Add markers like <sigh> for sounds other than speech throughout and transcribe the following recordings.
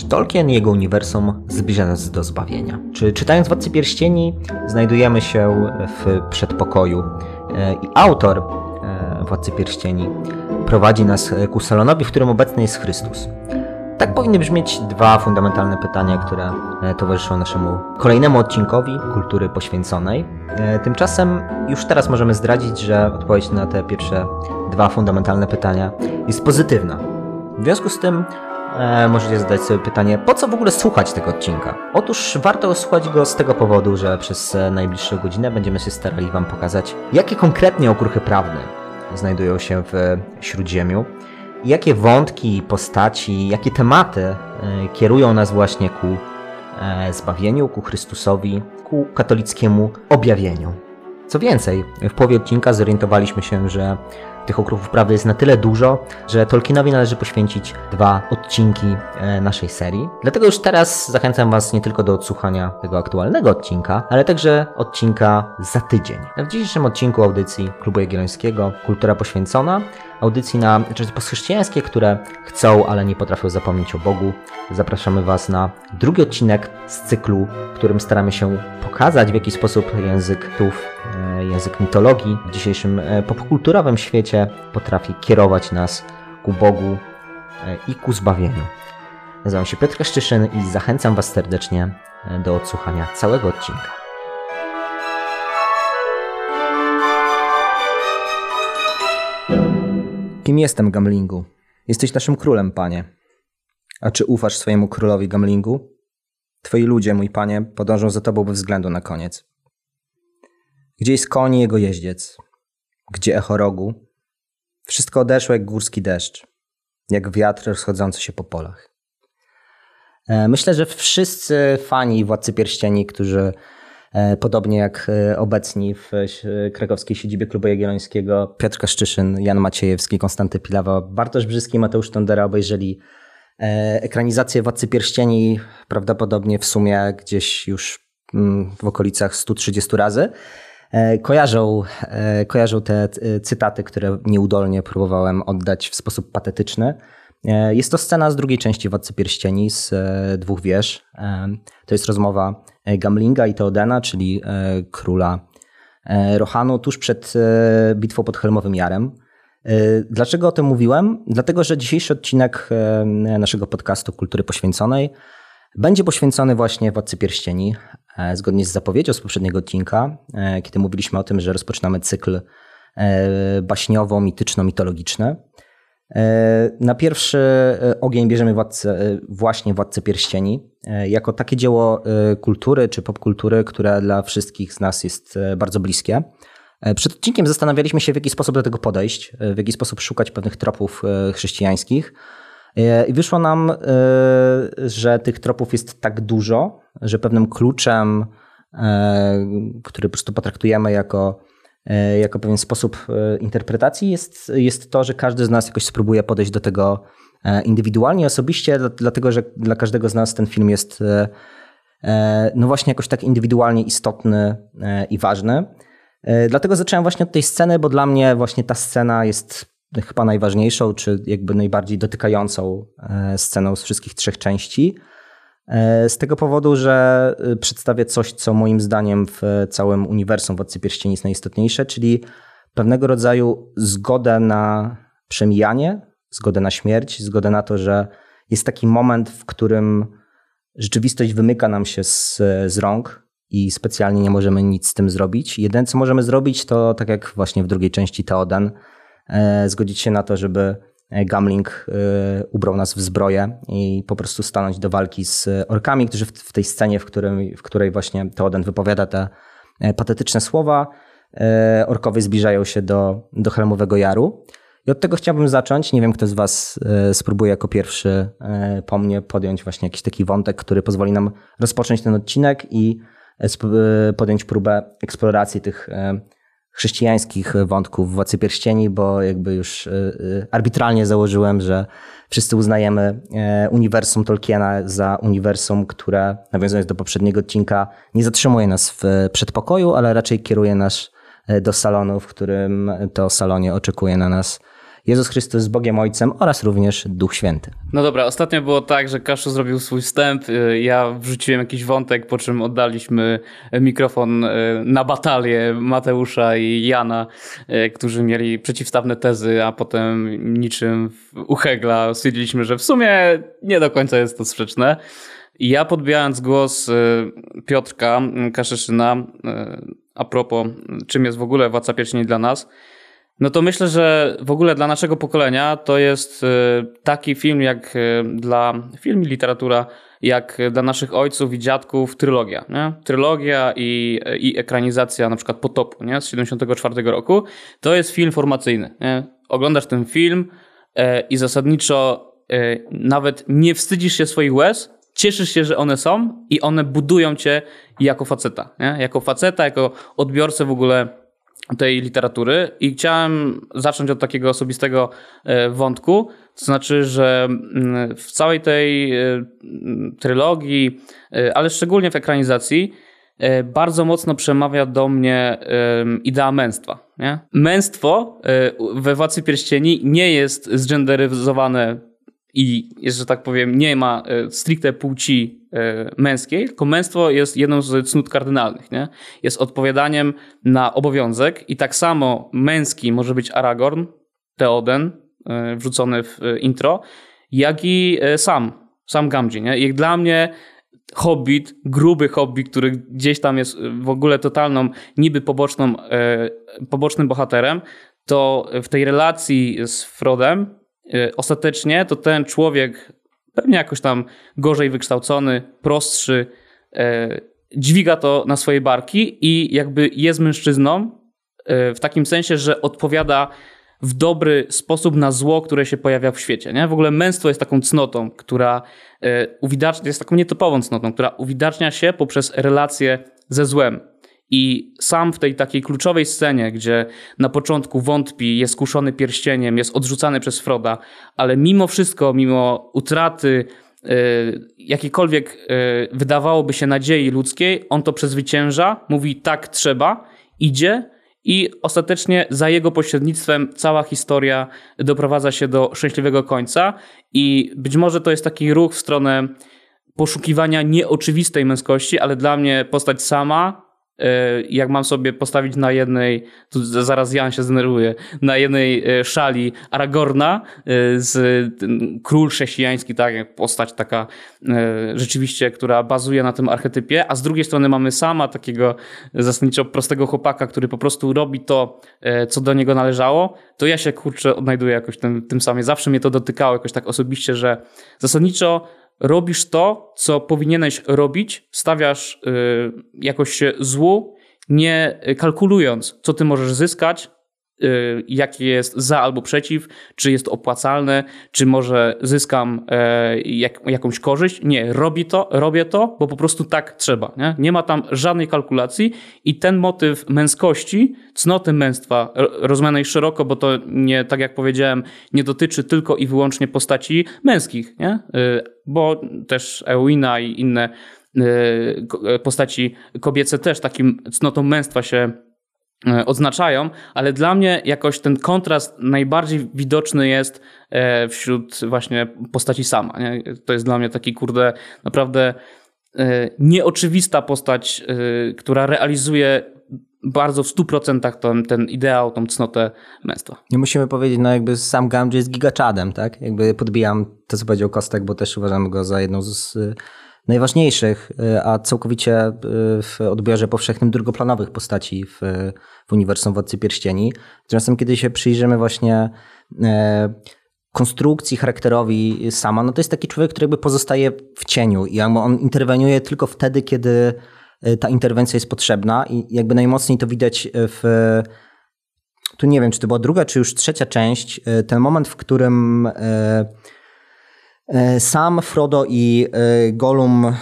Czy Tolkien i jego uniwersum zbliża nas do zbawienia? Czy czytając Władcy Pierścieni znajdujemy się w przedpokoju e, i autor e, Władcy Pierścieni prowadzi nas ku salonowi, w którym obecny jest Chrystus? Tak powinny brzmieć dwa fundamentalne pytania, które e, towarzyszą naszemu kolejnemu odcinkowi kultury poświęconej. Tymczasem już teraz możemy zdradzić, że odpowiedź na te pierwsze dwa fundamentalne pytania jest pozytywna. W związku z tym e, możecie zadać sobie pytanie, po co w ogóle słuchać tego odcinka? Otóż warto słuchać go z tego powodu, że przez e, najbliższą godzinę będziemy się starali Wam pokazać, jakie konkretnie okruchy prawne znajdują się w Śródziemiu, jakie wątki, postaci, jakie tematy e, kierują nas właśnie ku e, zbawieniu, ku Chrystusowi, ku katolickiemu objawieniu. Co więcej, w połowie odcinka zorientowaliśmy się, że tych okruchów prawy jest na tyle dużo, że Tolkienowi należy poświęcić dwa odcinki e, naszej serii. Dlatego już teraz zachęcam Was nie tylko do odsłuchania tego aktualnego odcinka, ale także odcinka za tydzień. W dzisiejszym odcinku audycji Klubu Jagiellońskiego Kultura Poświęcona audycji na czasy postchrześcijańskie, które chcą, ale nie potrafią zapomnieć o Bogu. Zapraszamy Was na drugi odcinek z cyklu, w którym staramy się pokazać, w jaki sposób język tów, e, język mitologii w dzisiejszym e, popkulturowym świecie potrafi kierować nas ku Bogu e, i ku zbawieniu. Nazywam się Piotr Kaszczyszyn i zachęcam Was serdecznie do odsłuchania całego odcinka. Kim jestem, Gamlingu? Jesteś naszym królem, panie. A czy ufasz swojemu królowi Gamlingu? Twoi ludzie, mój panie, podążą za tobą bez względu na koniec. Gdzie jest koń i jego jeździec? Gdzie echo rogu? Wszystko odeszło jak górski deszcz, jak wiatr rozchodzący się po polach. E, myślę, że wszyscy fani Władcy Pierścieni, którzy E, podobnie jak e, obecni w krakowskiej siedzibie Klubu Jagiellońskiego Piotr Kaszczyszyn, Jan Maciejewski, Konstanty Pilawa, Bartosz Brzyski, Mateusz Tondera obejrzeli ekranizację Władcy Pierścieni prawdopodobnie w sumie gdzieś już mm, w okolicach 130 razy. Kojarzą, kojarzą te cytaty, które nieudolnie próbowałem oddać w sposób patetyczny. Jest to scena z drugiej części Władcy Pierścieni, z dwóch wież. To jest rozmowa E, Gamlinga i Teodena, czyli e, króla e, Rohanu, tuż przed bitwą pod Helmowym Jarem. Dlaczego o tym mówiłem? Dlatego, że dzisiejszy odcinek naszego podcastu Kultury Poświęconej będzie poświęcony właśnie Władcy Pierścieni, zgodnie z zapowiedzią z poprzedniego odcinka, kiedy mówiliśmy o tym, że rozpoczynamy cykl baśniowo-mityczno-mitologiczny. E, na pierwszy e, ogień bierzemy e, właśnie Władcę Pierścieni, jako takie dzieło kultury czy popkultury, które dla wszystkich z nas jest bardzo bliskie. Przed odcinkiem zastanawialiśmy się, w jaki sposób do tego podejść, w jaki sposób szukać pewnych tropów chrześcijańskich. I wyszło nam, że tych tropów jest tak dużo, że pewnym kluczem, który po prostu potraktujemy jako E, jako pewien sposób e, interpretacji jest, jest to, że każdy z nas jakoś spróbuje podejść do tego e, indywidualnie, osobiście, dlatego że dla każdego z nas ten film jest no właśnie jakoś tak indywidualnie istotny i ważny. Dlatego zacząłem właśnie od tej sceny, bo dla mnie właśnie ta scena jest chyba najważniejszą, czy jakby najbardziej dotykającą sceną z wszystkich trzech części. E, z tego powodu, że y, przedstawię coś, co moim zdaniem w całym uniwersum Władcy Pierścieni jest najistotniejsze, czyli pewnego rodzaju zgodę na przemijanie, zgodę na śmierć, zgodę na to, że jest taki moment, w którym rzeczywistość wymyka nam się z, z rąk i specjalnie nie możemy nic z tym zrobić. Jedyne, co możemy zrobić, to tak jak właśnie w drugiej części Teoden, e, zgodzić się na to, żeby Gamling y, ubrał nas w zbroję i po prostu stanąć do walki z orkami, którzy w tej scenie, w, którym, w której właśnie Teoden wypowiada te e, patetyczne słowa, e, orkowie zbliżają się do, do Helmowego Jaru. I od tego chciałbym zacząć. Nie wiem, kto z Was e, spróbuje jako pierwszy po mnie podjąć właśnie jakiś taki wątek, który pozwoli nam rozpocząć ten odcinek i podjąć próbę eksploracji tych chrześcijańskich wątków Władcy Pierścieni, bo jakby już y, y, arbitralnie założyłem, że wszyscy uznajemy e, uniwersum Tolkiena za uniwersum, które, nawiązując do poprzedniego odcinka, nie zatrzymuje nas w przedpokoju, ale raczej kieruje nas e, do salonu, w którym to salonie oczekuje na nas Jezus Chrystus z Bogiem Ojcem oraz również Duch Święty. No dobra, ostatnio było tak, że Kaszu zrobił swój wstęp, y, ja wrzuciłem jakiś wątek, po czym oddaliśmy mikrofon y, na batalię Mateusza i Jana, y, którzy mieli przeciwstawne tezy, a potem niczym u Hegla stwierdziliśmy, że w sumie nie do końca jest to sprzeczne. Ja podbijając głos Piotrka Kaszyszyna a propos czym jest w ogóle Władca Pierścieni dla nas, no to myślę, że w ogóle dla naszego pokolenia to jest e, taki film jak e, dla film i literatura, jak dla naszych ojców i dziadków trylogia. Nie? Trylogia i, i ekranizacja na przykład Potopu nie? z 74 roku. To jest film formacyjny. Nie? Oglądasz ten film e, i zasadniczo nawet nie wstydzisz się swoich łez, cieszysz się, że one są i one budują cię jako faceta. Nie? Jako faceta, jako odbiorcę w ogóle tej literatury i chciałem zacząć od takiego osobistego e, wątku, to znaczy, że mm, w całej tej e, trylogii, e, ale szczególnie w ekranizacji, bardzo mocno przemawia do mnie idea męstwa. Nie? Męstwo we Władcy Pierścieni nie jest zgenderyzowane i, że tak powiem, nie ma stricte płci E, męskiej, tylko męstwo jest jedną z cnót kardynalnych. Nie? Jest odpowiadaniem na obowiązek i tak samo męski może być Aragorn, Theoden, e, wrzucony w e, intro, jak i sam, sam Gamgee. Nie? Jak dla mnie Hobbit, gruby Hobbit, który gdzieś tam jest w ogóle totalną, niby poboczną, pobocznym bohaterem, to w tej relacji z Frodem ostatecznie to ten człowiek pewnie jakoś tam gorzej wykształcony, prostszy, e, dźwiga to na swoje barki i jakby jest mężczyzną e, w takim sensie, że odpowiada w dobry sposób na zło, które się pojawia w świecie. Nie? W ogóle męstwo jest taką cnotą, która e, uwidacznia, jest taką nietypową cnotą, która uwidacznia się poprzez relacje ze złem. I sam w tej takiej kluczowej scenie, gdzie na początku wątpi, jest kuszony pierścieniem, jest odrzucany przez Froda, ale mimo wszystko, mimo utraty yy, jakiejkolwiek yy, wydawałoby się nadziei ludzkiej, on to przezwycięża, mówi tak trzeba, idzie i ostatecznie za jego pośrednictwem cała historia doprowadza się do szczęśliwego końca. I być może to jest taki ruch w stronę poszukiwania nieoczywistej męskości, ale dla mnie postać sama E, jak mam sobie postawić na jednej, tu zaraz Jan się zdenerwuje, na jednej e, szali Aragorna e, z król chrześcijański, tak, postać taka rzeczywiście, która bazuje na tym archetypie, a z drugiej strony mamy sama takiego zasadniczo prostego chłopaka, który po prostu robi to, co do niego należało, to ja się kurczę odnajduję jakoś tym, tym samym. Zawsze mnie to dotykało jakoś tak osobiście, że zasadniczo robisz to, co powinieneś robić, stawiasz y, jakoś się złu, nie kalkulując, co ty możesz zyskać, Y, jakie jest za albo przeciw, czy jest opłacalne, czy może zyskam e, jak, jakąś korzyść. Nie, robi to, robię to, bo po prostu tak trzeba. Nie? nie ma tam żadnej kalkulacji i ten motyw męskości, cnoty męstwa, rozumianej szeroko, bo to nie, tak jak powiedziałem, nie dotyczy tylko i wyłącznie postaci męskich, nie? Y, bo też Eowina i inne y, postaci kobiece też takim cnotą męstwa się E, odznaczają, ale dla mnie jakoś ten kontrast najbardziej widoczny jest e, wśród właśnie postaci sama. Nie? To jest dla mnie taki kurde naprawdę e, nieoczywista postać, która realizuje bardzo w 100% ten, ten ideał, tą cnotę męstwa. Nie musimy powiedzieć, no jakby sam Gamgee jest gigaczadem, tak? Jakby podbijam to, co powiedział Kostek, bo też uważam go za jedną z najważniejszych, y, a całkowicie y, w odbiorze powszechnym drugoplanowych postaci w, w uniwersum Władcy Pierścieni. Tymczasem, kiedy się przyjrzymy właśnie e, konstrukcji, charakterowi sama, no to jest taki człowiek, który jakby pozostaje w cieniu i on interweniuje tylko wtedy, kiedy e, ta interwencja jest potrzebna i jakby najmocniej to widać w tu nie wiem, czy to była druga, czy już trzecia część, e, ten moment, w którym sam Frodo i e, Gollum e,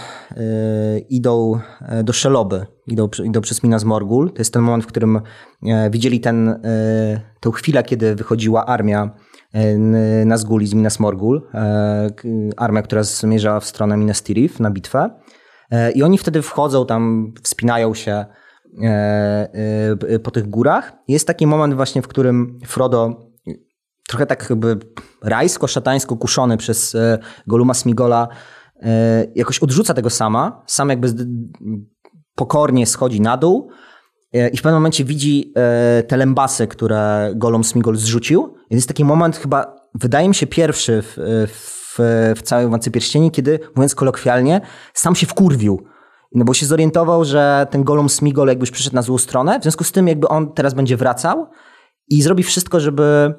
idą do Szeloby, idą, idą przez Minas Morgul. To jest ten moment, w którym widzieli ten, tę chwilę, kiedy wychodziła armia Nazguli z Minas Morgul, armia, która zmierzała w stronę Minas Tirith na bitwę. I oni wtedy wchodzą tam, wspinają się po tych górach. Jest taki moment właśnie, w którym Frodo trochę tak jakby rajsko-szatańsko kuszony przez Goluma Smigola jakoś odrzuca tego sama. Sam jakby pokornie schodzi na dół i w pewnym momencie widzi te lębasy, które Golum Smigol zrzucił. Jest taki moment chyba, wydaje mi się pierwszy w, w, w całej Władcy Pierścieni, kiedy, mówiąc kolokwialnie, sam się wkurwił no bo się zorientował, że ten Golum Smigol jakby przyszedł na złą stronę, w związku z tym jakby on teraz będzie wracał i zrobi wszystko, żeby, e,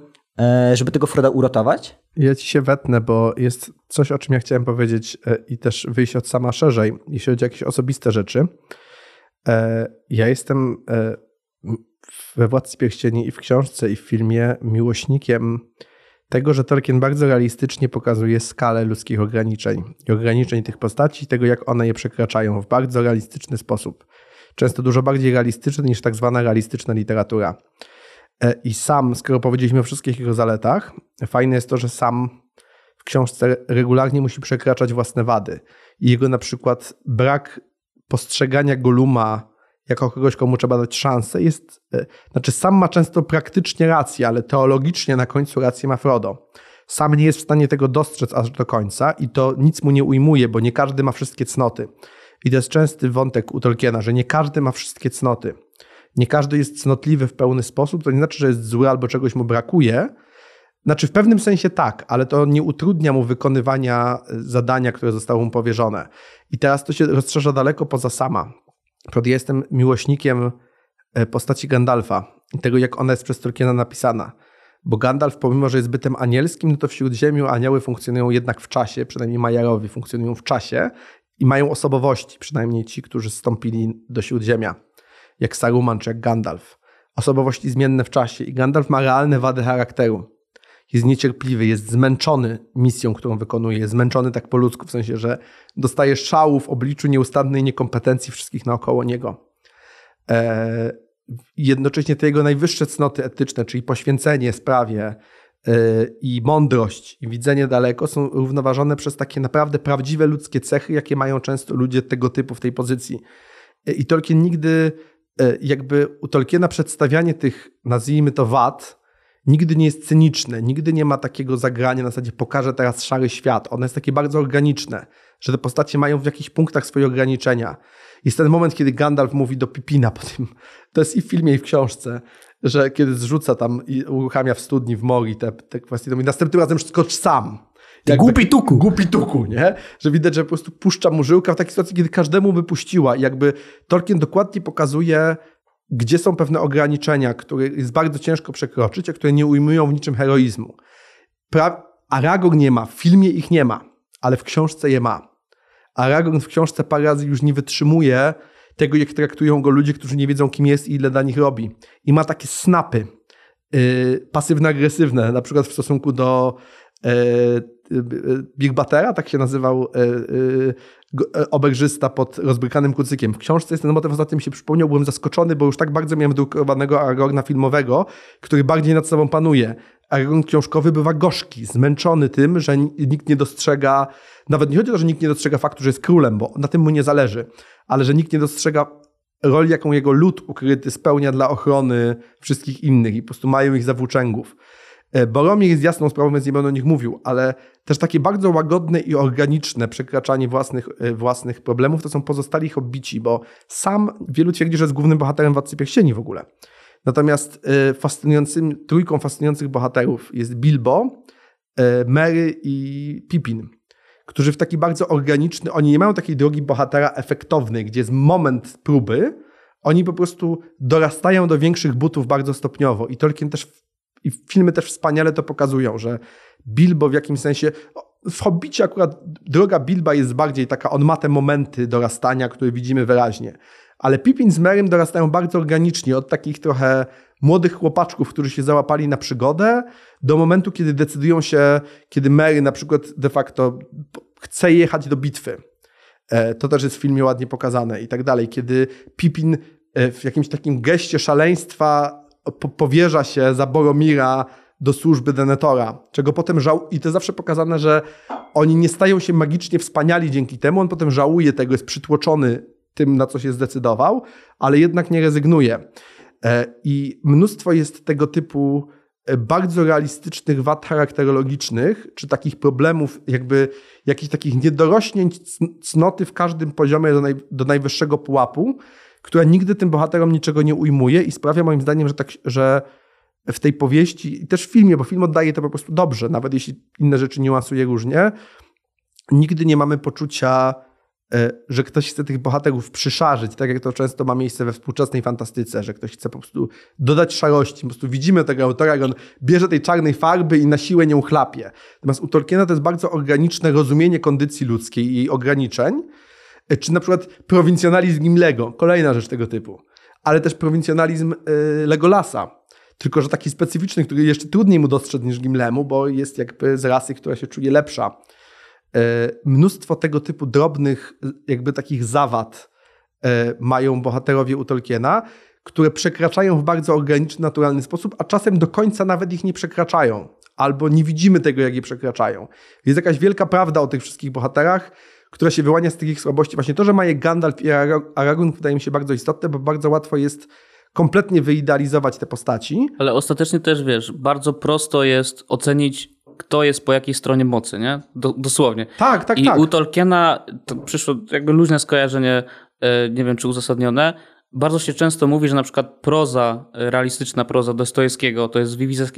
żeby tego Froda uratować. Ja ci się wetnę, bo jest coś, o czym ja chciałem powiedzieć e, i też wyjść od sama szerzej, jeśli chodzi o jakieś osobiste rzeczy. E, ja jestem we Władcy Pierścieni i w książce i w filmie miłośnikiem tego, że Tolkien bardzo realistycznie pokazuje skalę ludzkich ograniczeń i ograniczeń tych postaci, tego jak one je przekraczają w bardzo realistyczny sposób. Często dużo bardziej realistyczny niż tak zwana realistyczna literatura. E, I sam, skoro powiedzieliśmy o wszystkich jego zaletach, fajne jest to, że sam w książce regularnie musi przekraczać własne wady. I jego na przykład brak postrzegania Goluma jako kogoś, komu trzeba dać szansę, jest, e, znaczy sam ma często praktycznie rację, ale teologicznie na końcu rację ma Frodo. Sam nie jest w stanie tego dostrzec aż do końca i to nic mu nie ujmuje, bo nie każdy ma wszystkie cnoty. I to jest częsty wątek u Tolkiena, że nie każdy ma wszystkie cnoty. Nie każdy jest cnotliwy w pełny sposób, to nie znaczy, że jest zły albo czegoś mu brakuje. Znaczy w pewnym sensie tak, ale to nie utrudnia mu wykonywania e, zadania, które zostało mu powierzone. I teraz to się rozszerza daleko poza sama. Ja jestem miłośnikiem e, postaci Gandalfa i tego, jak ona jest przez Tolkiena napisana. Bo Gandalf, pomimo że jest bytem anielskim, no to w Śródziemiu anioły funkcjonują jednak w czasie, przynajmniej Majarowi funkcjonują w czasie i mają osobowości, przynajmniej ci, którzy stąpili do Śródziemia, jak Saruman czy jak Gandalf. Osobowości zmienne w czasie i Gandalf ma realne wady charakteru. Jest niecierpliwy, jest zmęczony misją, którą wykonuje, jest zmęczony tak po ludzku, w sensie, że dostaje szału w obliczu nieustannej niekompetencji wszystkich naokoło niego. E, jednocześnie te jego najwyższe cnoty etyczne, czyli poświęcenie sprawie e, i mądrość i widzenie daleko są równoważone przez takie naprawdę prawdziwe ludzkie cechy, jakie mają często ludzie tego typu w tej pozycji. E, I Tolkien nigdy, jakby u Tolkiena przedstawianie tych, nazwijmy to wad, nigdy nie jest cyniczne, nigdy nie ma takiego zagrania na zasadzie pokażę teraz szary świat. Ono jest takie bardzo organiczne, że te postacie mają w jakichś punktach swoje ograniczenia. Jest ten moment, kiedy Gandalf mówi do Pipina po tym, <laughs> to jest i w filmie, i w książce, że kiedy zrzuca tam i uruchamia w studni w Mori te, te kwestie, to mówi następnym razem skocz sam. Jakby, głupi tuku. Głupi tuku, nie? Że widać, że po prostu puszcza mu żyłka w takiej sytuacji, kiedy każdemu by puściła. I jakby Tolkien dokładnie pokazuje gdzie są pewne ograniczenia, które jest bardzo ciężko przekroczyć, a które nie ujmują w niczym heroizmu. Pra Aragorn nie ma, w filmie ich nie ma, ale w książce je ma. Aragorn w książce parę razy już nie wytrzymuje tego, jak traktują go ludzie, którzy nie wiedzą, kim jest i ile dla nich robi. I ma takie snapy yy, pasywno-agresywne, na przykład w stosunku do yy, Big Batera, tak się nazywał yy, E, oberżysta pod rozbrykanym kucykiem. W książce jest ten motyw, ostatnio mi się przypomniał, byłem zaskoczony, bo już tak bardzo miałem drukowanego Aragorna filmowego, który bardziej nad sobą panuje. Aragorn książkowy bywa gorzki, zmęczony tym, że nikt nie dostrzega, nawet nie chodzi o to, że nikt nie dostrzega faktu, że jest królem, bo na tym mu nie zależy, ale że nikt nie dostrzega roli, jaką jego lud ukryty spełnia dla ochrony wszystkich innych i po prostu mają ich za włóczęgów. E, Boromir jest jasną sprawą, więc nie będę o nich mówił, ale też takie bardzo łagodne i organiczne przekraczanie własnych, e, własnych problemów to są pozostali hobbici, bo sam wielu twierdzi, że jest głównym bohaterem Władcy Pierścieni w ogóle. Natomiast e, fascynującym, trójką fascynujących bohaterów jest Bilbo, Mary i Pippin, którzy w taki bardzo organiczny, oni nie mają takiej drogi bohatera efektownej, gdzie jest moment próby, oni po prostu dorastają do większych butów bardzo stopniowo i Tolkien też i filmy też wspaniale to pokazują, że Bilbo w jakimś sensie. W Hobbicie akurat droga Bilba jest bardziej taka, on ma te momenty dorastania, które widzimy wyraźnie. Ale Pippin z Merym dorastają bardzo organicznie, od takich trochę młodych chłopaczków, którzy się załapali na przygodę, do momentu, kiedy decydują się, kiedy Mary na przykład de facto chce jechać do bitwy. E, to też jest w filmie ładnie pokazane i tak dalej. Kiedy Pippin e, w jakimś takim geście szaleństwa po powierza się za Boromira do służby Denetora, czego potem żał i to zawsze pokazane, że oni nie stają się magicznie wspaniali dzięki temu, on potem żałuje tego, jest przytłoczony tym, na co się zdecydował, ale jednak nie rezygnuje. E, I mnóstwo jest tego typu bardzo realistycznych wad charakterologicznych, czy takich problemów, jakby jakichś takich niedorośnięć cnoty w każdym poziomie do, naj, do najwyższego pułapu, która nigdy tym bohaterom niczego nie ujmuje i sprawia moim zdaniem, że, tak, że w tej powieści i też w filmie, bo film oddaje to po prostu dobrze, nawet jeśli inne rzeczy niuansuje różnie, nigdy nie mamy poczucia E, że ktoś chce tych bohaterów przyszarzyć, tak jak to często ma miejsce we współczesnej fantastyce, że ktoś chce po prostu dodać szarości. Po prostu widzimy tego autora, jak on bierze tej czarnej farby i na siłę nią chlapie. Natomiast u Tolkiena to jest bardzo organiczne rozumienie kondycji ludzkiej i jej ograniczeń, czy na przykład prowincjonalizm Gimlego, kolejna rzecz tego typu, ale też prowincjonalizm e, Legolasa, tylko że taki specyficzny, który jeszcze trudniej mu dostrzec niż Gimlemu, bo jest jakby z rasy, która się czuje lepsza. E, mnóstwo tego typu drobnych, jakby takich zawad e, mają bohaterowie u Tolkiena, które przekraczają w bardzo organiczny, naturalny sposób, a czasem do końca nawet ich nie przekraczają, albo nie widzimy tego, jak je przekraczają. Jest jakaś wielka prawda o tych wszystkich bohaterach, która się wyłania z tych ich słabości. Właśnie to, że ma je Gandalf i Aragorn wydaje mi się bardzo istotne, bo bardzo łatwo jest kompletnie wyidealizować te postaci. Ale ostatecznie też, wiesz, bardzo prosto jest ocenić kto jest po jakiej stronie mocy, nie? dosłownie. Tak, tak, I tak. u Tolkiena to przyszło jakby luźne skojarzenie, e, nie wiem czy uzasadnione. Bardzo się często mówi, że na przykład proza, e, realistyczna proza Dostojewskiego to jest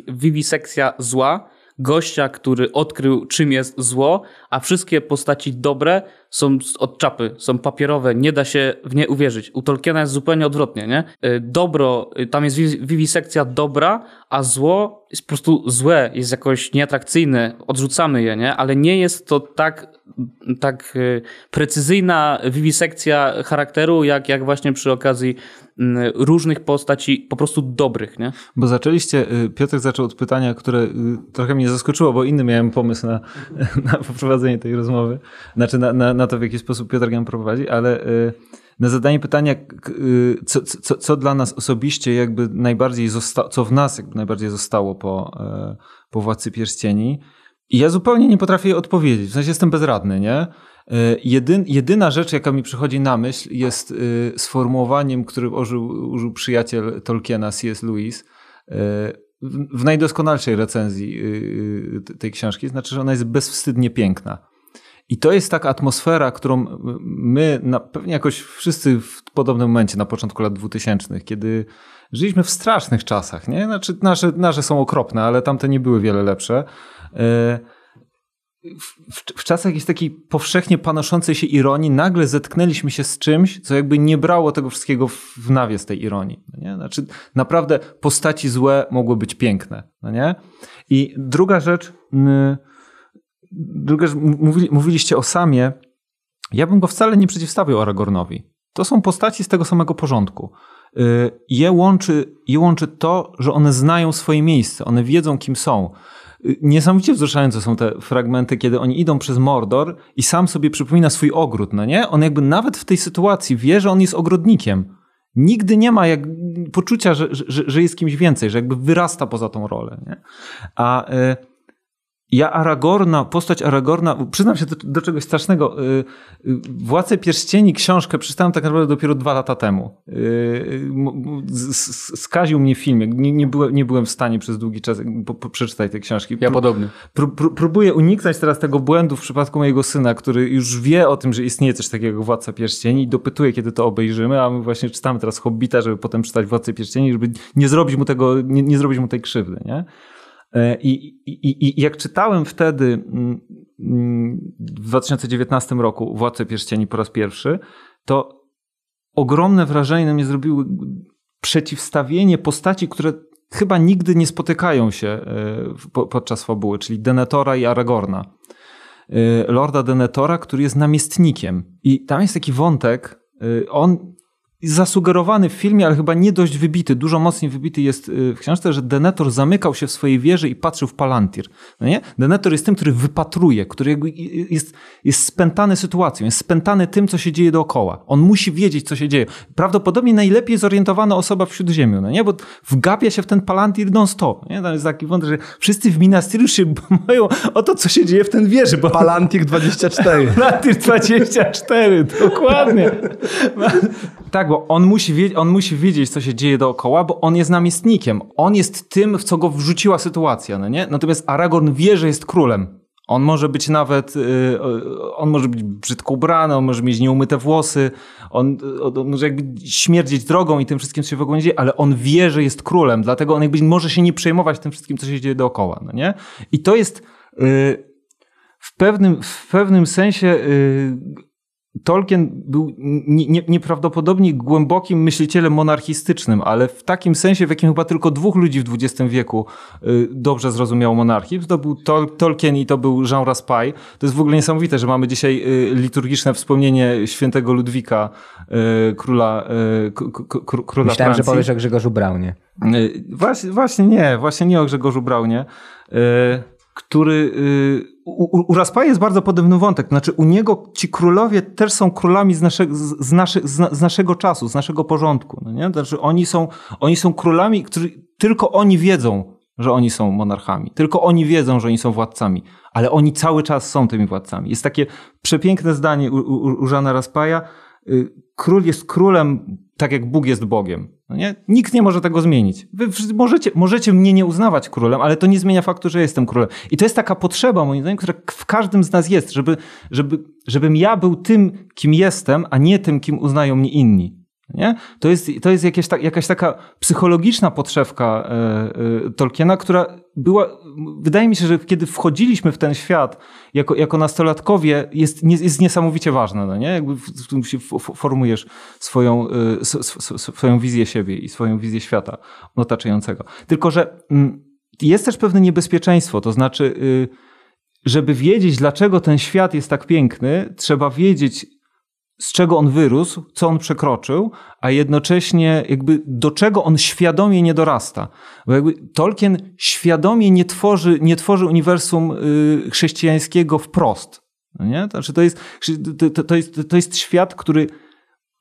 wiwisekcja zła, gościa, który odkrył czym jest zło, a wszystkie postaci dobre są od czapy, są papierowe, nie da się w nie uwierzyć. U Tolkiena jest zupełnie odwrotnie, nie? Y, dobro, y, tam jest wiwisekcja dobra, a zło jest po prostu złe, jest jakoś nieatrakcyjne, odrzucamy je, nie? Ale nie jest to tak, tak y, precyzyjna wiwisekcja charakteru, jak, jak właśnie przy okazji mm, różnych postaci po prostu dobrych, nie? Bo zaczęliście, Piotr zaczął od pytania, które trochę mnie zaskoczyło, bo inny miałem pomysł na, <laughs> na poprowadzenie tej rozmowy, znaczy na, na, na to, w jaki sposób Piotr ją prowadzi, ale y, na zadanie pytania, y, co, co, co dla nas osobiście jakby najbardziej zostało, co w nas jakby najbardziej zostało po, e, po Władcy Pierścieni, i ja zupełnie nie potrafię odpowiedzieć, w sensie jestem bezradny, nie? Jedyn, jedyna rzecz, jaka mi przychodzi na myśl, jest y, sformułowaniem, które użył, użył przyjaciel Tolkiena, C.S. Lewis, w najdoskonalszej recenzji tej książki, znaczy, że ona jest bezwstydnie piękna. I to jest taka atmosfera, którą my na, pewnie jakoś wszyscy w podobnym momencie, na początku lat 2000, kiedy żyliśmy w strasznych czasach, nie? Znaczy, nasze, nasze są okropne, ale tamte nie były wiele lepsze. E, w, w, w, czasach jakiejś takiej powszechnie panoszącej się ironii, nagle zetknęliśmy się z czymś, co jakby nie brało tego wszystkiego w nawias tej ironii. No nie? Znaczy, naprawdę postaci złe mogły być piękne. No nie? I druga rzecz. Yy, druga mówili, mówiliście o Samie. Ja bym go wcale nie przeciwstawiał Aragornowi. To są postaci z tego samego porządku. Y, je łączy, je łączy to, że one znają swoje miejsce, one wiedzą, kim są. Y, niesamowicie wzruszające są te fragmenty, kiedy oni idą przez Mordor i sam sobie przypomina swój ogród, no nie? On jakby nawet w tej sytuacji wie, że on jest ogrodnikiem. Nigdy nie ma jak poczucia, że, że, że jest kimś więcej, że jakby wyrasta poza tą rolę. Nie? A y, ja Aragorna, postać Aragorna, przyznam się do, do czegoś strasznego. Y, y, Władcę Pierścieni, książkę przeczytałem tak naprawdę dopiero dwa lata temu. Y, skaził mnie film. Nie, nie, byłem, nie byłem w stanie przez długi czas przeczytać tej książki. Ja podobny. Pró, pró, próbuję uniknąć teraz tego błędu w przypadku mojego syna, który już wie o tym, że istnieje coś takiego jak Władca Pierścieni i dopytuje, kiedy to obejrzymy, a my właśnie czytamy teraz Hobbita, żeby potem czytać Władcę Pierścieni, żeby nie zrobić mu tego, nie, nie zrobić mu tej krzywdy, nie? E, I, i, I, jak czytałem wtedy mm, mm, w 2019 roku Władcę Pierścieni po raz pierwszy, to ogromne wrażenie na mnie zrobiło przeciwstawienie postaci, które chyba nigdy nie spotykają się e, podczas fabuły, czyli Denetora i Aragorna. E, Lorda Denetora, który jest namiestnikiem. I tam jest taki wątek, on zasugerowany w filmie, ale chyba nie dość wybity, dużo mocniej wybity jest y, w książce, że Denetor zamykał się w swojej wieży i patrzył w Palantir. No nie? Denetor jest tym, który wypatruje, który jest, jest spętany sytuacją, jest spętany tym, co się dzieje dookoła. On musi wiedzieć, co się dzieje. Prawdopodobnie najlepiej zorientowana osoba w Śródziemiu, no nie? bo wgapia się w ten Palantir non-stop. Nie? Tam jest taki wątek, że wszyscy w Minastyru się <laughs> boją o to, co się dzieje w ten wieży. Bo... Palantir 24. <laughs> Palantir 24, dokładnie. <laughs> tak, bo on musi, on musi wiedzieć, co się dzieje dookoła, bo on jest namiestnikiem. On jest tym, w co go wrzuciła sytuacja, no nie? Natomiast Aragorn wie, że jest królem. On może być nawet, y, on może być brzydko ubrany, on może mieć nieumyte włosy, on, on może jakby śmierdzieć drogą i tym wszystkim, co się wokół dzieje, ale on wie, że jest królem, dlatego on jakby może się nie przejmować tym wszystkim, co się dzieje dookoła, no nie? I to jest y, w pewnym, w pewnym sensie y, Tolkien był nie, nieprawdopodobnie głębokim myślicielem monarchistycznym, ale w takim sensie, w jakim chyba tylko dwóch ludzi w XX wieku y, dobrze zrozumiało monarchizm. To był Tol Tolkien i to był Jean Raspail. To jest w ogóle niesamowite, że mamy dzisiaj y, liturgiczne wspomnienie świętego Ludwika, y, króla, króla Myślałem, Francji. że powiesz o Grzegorzu Braunie. Właśnie, właśnie nie, właśnie nie o Grzegorzu Braunie który u, u, u Raspaja jest bardzo podobny wątek. Znaczy, u niego ci królowie też są królami z, nasze, z, nasze, z, z naszego czasu, z naszego porządku. No nie? Znaczy, oni są, oni są królami, którzy tylko oni wiedzą, że oni są monarchami. Tylko oni wiedzą, że oni są władcami. Ale oni cały czas są tymi władcami. Jest takie przepiękne zdanie u, u, u Żana Raspaja. Y, król jest królem tak jak Bóg jest Bogiem. No nie? Nikt nie może tego zmienić. Wy możecie, możecie mnie nie uznawać królem, ale to nie zmienia faktu, że jestem królem. I to jest taka potrzeba, moim zdaniem, która w każdym z nas jest, żeby, żeby, żebym ja był tym, kim jestem, a nie tym, kim uznają mnie inni. Nie? To jest, to jest jakieś ta, jakaś taka psychologiczna potrzebka e, e, Tolkiena, która była, wydaje mi się, że kiedy wchodziliśmy w ten świat jako, jako nastolatkowie, jest, jest niesamowicie ważna. No nie? Jakby w, formujesz swoją, e, swoją wizję siebie i swoją wizję świata otaczającego. Tylko, że mm, jest też pewne niebezpieczeństwo, to znaczy, y, żeby wiedzieć, dlaczego ten świat jest tak piękny, trzeba wiedzieć, z czego on wyrósł, co on przekroczył, a jednocześnie jakby do czego on świadomie nie dorasta. Bo jakby Tolkien świadomie nie tworzy, nie tworzy uniwersum y, chrześcijańskiego wprost. No nie? Znaczy to, jest, to, to, jest, to jest świat, który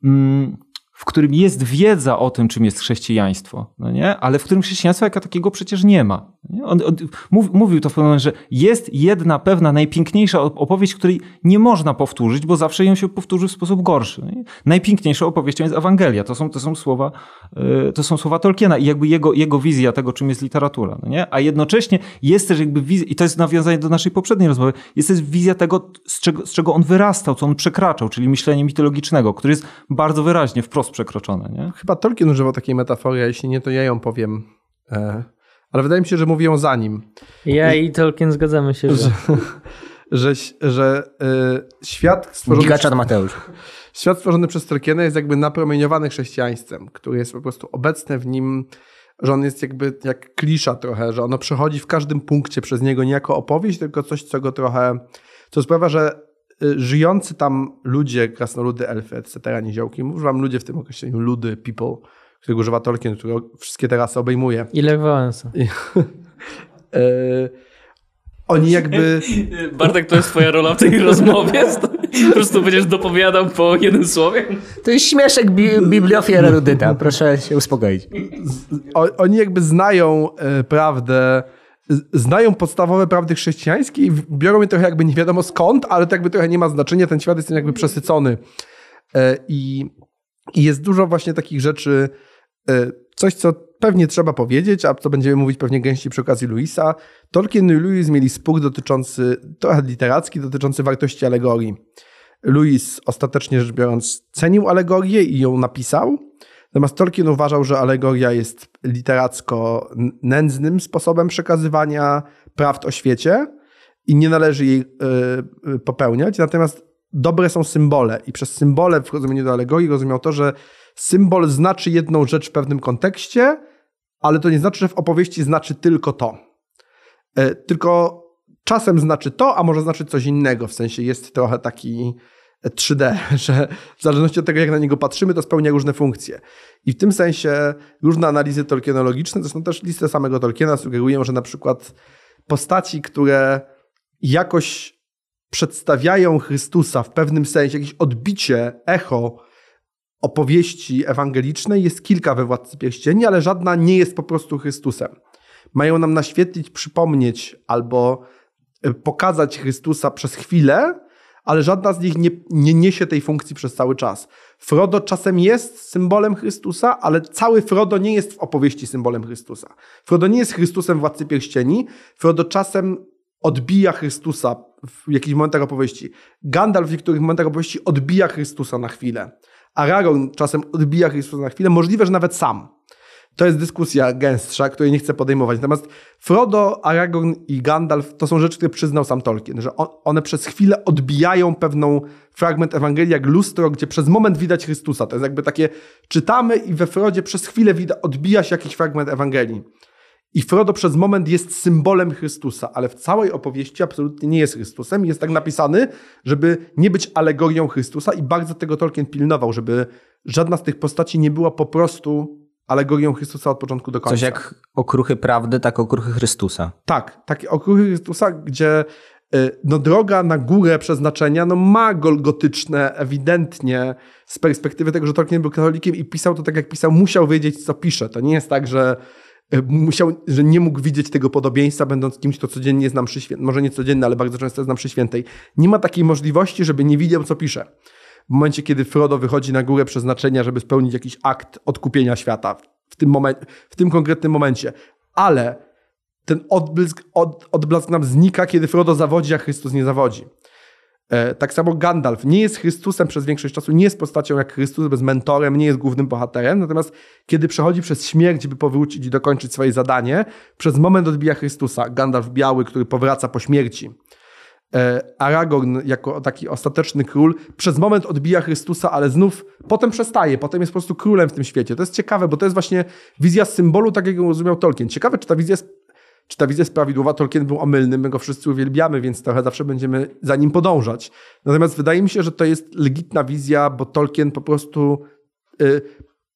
mm, w którym jest wiedza o tym, czym jest chrześcijaństwo, no nie? ale w którym chrześcijaństwa jako takiego przecież nie ma. Nie? On, on mów, mówił to w pewnym momencie, że jest jedna pewna, najpiękniejsza opowieść, której nie można powtórzyć, bo zawsze ją się powtórzy w sposób gorszy. Nie? Najpiękniejszą opowieścią jest Ewangelia. To są, to są, słowa, yy, to są słowa Tolkiena i jakby jego, jego wizja tego, czym jest literatura. No nie? A jednocześnie jest też jakby wizja, i to jest nawiązanie do naszej poprzedniej rozmowy, jest też wizja tego, z czego, z czego on wyrastał, co on przekraczał, czyli myślenie mitologicznego, który jest bardzo wyraźnie, wprost przekroczone. Nie? Chyba Tolkien używał takiej metafory, a jeśli nie, to ja ją powiem. E, ale wydaje mi się, że mówią za nim. Ja i Tolkien zgadzamy się, że, że, że, że e, świat stworzony. Gigaczad Mateusz. Świat stworzony przez Tolkiena jest jakby napromieniowany chrześcijaństwem, który jest po prostu obecny w nim, że on jest jakby jak klisza trochę, że ono przechodzi w każdym punkcie przez niego nie jako opowieść, tylko coś, co go trochę. co sprawia, że Y, żyjący tam ludzie, krasnoludy, elfy, etc., niziołki, używam ludzie w tym określeniu, ludy, people, którego używa Tolkien, który wszystkie teraz obejmuje. Ile Wałęsa. y, oni jakby... <laughs> Bartek, to jest twoja rola w tej rozmowie? Po prostu będziesz dopowiadał po jednym słowie? To jest śmieszek bi bibliofil erudyta, proszę się uspokoić. Oni jakby znają y, prawdę, znają podstawowe prawdy chrześcijańskie i biorą je trochę jakby nie wiadomo skąd, ale to jakby trochę nie ma znaczenia, ten świat jest jakby przesycony. E, I, jest dużo właśnie takich rzeczy, e, coś co pewnie trzeba powiedzieć, a co będziemy mówić pewnie gęściej przy okazji Luisa. Tolkien i Lewis mieli spór dotyczący, trochę literacki, dotyczący wartości alegorii. Louis ostatecznie rzecz biorąc cenił alegorię i ją napisał, Natomiast Tolkien uważał, że alegoria jest literacko nędznym sposobem przekazywania prawd o świecie i nie należy jej y, popełniać. Natomiast dobre są symbole i przez symbole w rozumieniu do alegorii rozumiał to, że symbol znaczy jedną rzecz w pewnym kontekście, ale to nie znaczy, że w opowieści znaczy tylko to. Y, tylko czasem znaczy to, a może znaczy coś innego. W sensie jest trochę taki 3D, <laughs> że w zależności od tego, jak na niego patrzymy, to spełnia różne funkcje. I w tym sensie różne analizy tolkienologiczne, zresztą też listę samego Tolkiena sugerują, że na przykład postaci, które jakoś przedstawiają Chrystusa w pewnym sensie, jakieś odbicie, echo opowieści ewangelicznej jest kilka we Władcy Pierścieni, ale żadna nie jest po prostu Chrystusem. Mają nam naświetlić, przypomnieć albo pokazać Chrystusa przez chwilę, ale żadna z nich nie, nie niesie tej funkcji przez cały czas. Frodo czasem jest symbolem Chrystusa, ale cały Frodo nie jest w opowieści symbolem Chrystusa. Frodo nie jest Chrystusem Władcy Pierścieni. Frodo czasem odbija Chrystusa w jakichś momentach opowieści. Gandalf w niektórych momentach opowieści odbija Chrystusa na chwilę. Aragorn czasem odbija Chrystusa na chwilę, możliwe, że nawet sam. To jest dyskusja gęstsza, której nie chcę podejmować. Natomiast Frodo, Aragorn i Gandalf to są rzeczy, które przyznał sam Tolkien, że on, one przez chwilę odbijają pewną fragment Ewangelii jak lustro, gdzie przez moment widać Chrystusa. To jest jakby takie, czytamy i we Frodzie przez chwilę widać, odbija się jakiś fragment Ewangelii. I Frodo przez moment jest symbolem Chrystusa, ale w całej opowieści absolutnie nie jest Chrystusem. Jest tak napisany, żeby nie być alegorią Chrystusa i bardzo tego Tolkien pilnował, żeby żadna z tych postaci nie była po prostu alegorią Chrystusa od początku do końca. Coś jak okruchy prawdy, tak okruchy Chrystusa. Tak, takie okruchy Chrystusa, gdzie y, no, droga na górę przeznaczenia no, ma golgotyczne ewidentnie z perspektywy tego, że Tolkien był katolikiem i pisał to tak jak pisał, musiał wiedzieć co pisze. To nie jest tak, że y, musiał, że nie mógł widzieć tego podobieństwa, będąc kimś, kto codziennie znam przy świętej, może nie codziennie, ale bardzo często znam przy świętej. Nie ma takiej możliwości, żeby nie widział, co pisze. W momencie, kiedy Frodo wychodzi na górę przeznaczenia, żeby spełnić jakiś akt odkupienia świata w tym, moment, w tym konkretnym momencie. Ale ten odblask, od, odblask nam znika, kiedy Frodo zawodzi, a Chrystus nie zawodzi. E, tak samo Gandalf nie jest Chrystusem przez większość czasu, nie jest postacią jak Chrystus, bez mentorem, nie jest głównym bohaterem. Natomiast kiedy przechodzi przez śmierć, by powrócić i dokończyć swoje zadanie, przez moment odbija Chrystusa. Gandalf biały, który powraca po śmierci. E, Aragorn jako taki ostateczny król przez moment odbija Chrystusa, ale znów potem przestaje, potem jest po prostu królem w tym świecie. To jest ciekawe, bo to jest właśnie wizja symbolu, tak jak ją rozumiał Tolkien. Ciekawe, czy ta wizja jest, czy ta wizja jest prawidłowa. Tolkien był omylny, my go wszyscy uwielbiamy, więc trochę zawsze będziemy za nim podążać. Natomiast wydaje mi się, że to jest legitna wizja, bo Tolkien po prostu y,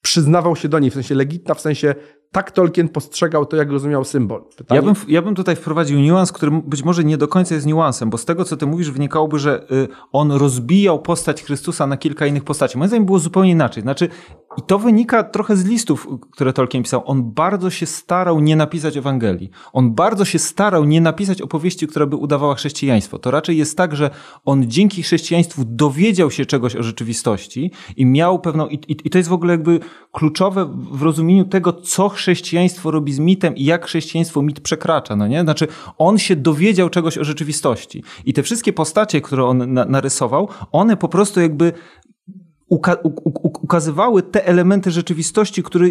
przyznawał się do niej, w sensie legitna, w sensie tak Tolkien postrzegał to, jak rozumiał symbol. Ja bym, ja bym tutaj wprowadził niuans, który być może nie do końca jest niuansem, bo z tego, co ty mówisz, wynikałoby, że y, on rozbijał postać Chrystusa na kilka innych postaci. Moim zdaniem było zupełnie inaczej. Znaczy, i to wynika trochę z listów, które Tolkien pisał. On bardzo się starał nie napisać Ewangelii. On bardzo się starał nie napisać opowieści, która by udawała chrześcijaństwo. To raczej jest tak, że on dzięki chrześcijaństwu dowiedział się czegoś o rzeczywistości i miał pewną. I, i, i to jest w ogóle jakby kluczowe w rozumieniu tego, co chrześcijaństwo robi z mitem i jak chrześcijaństwo mit przekracza. No nie? Znaczy, on się dowiedział czegoś o rzeczywistości. I te wszystkie postacie, które on na, narysował, one po prostu jakby uka ukazywały te elementy rzeczywistości, które,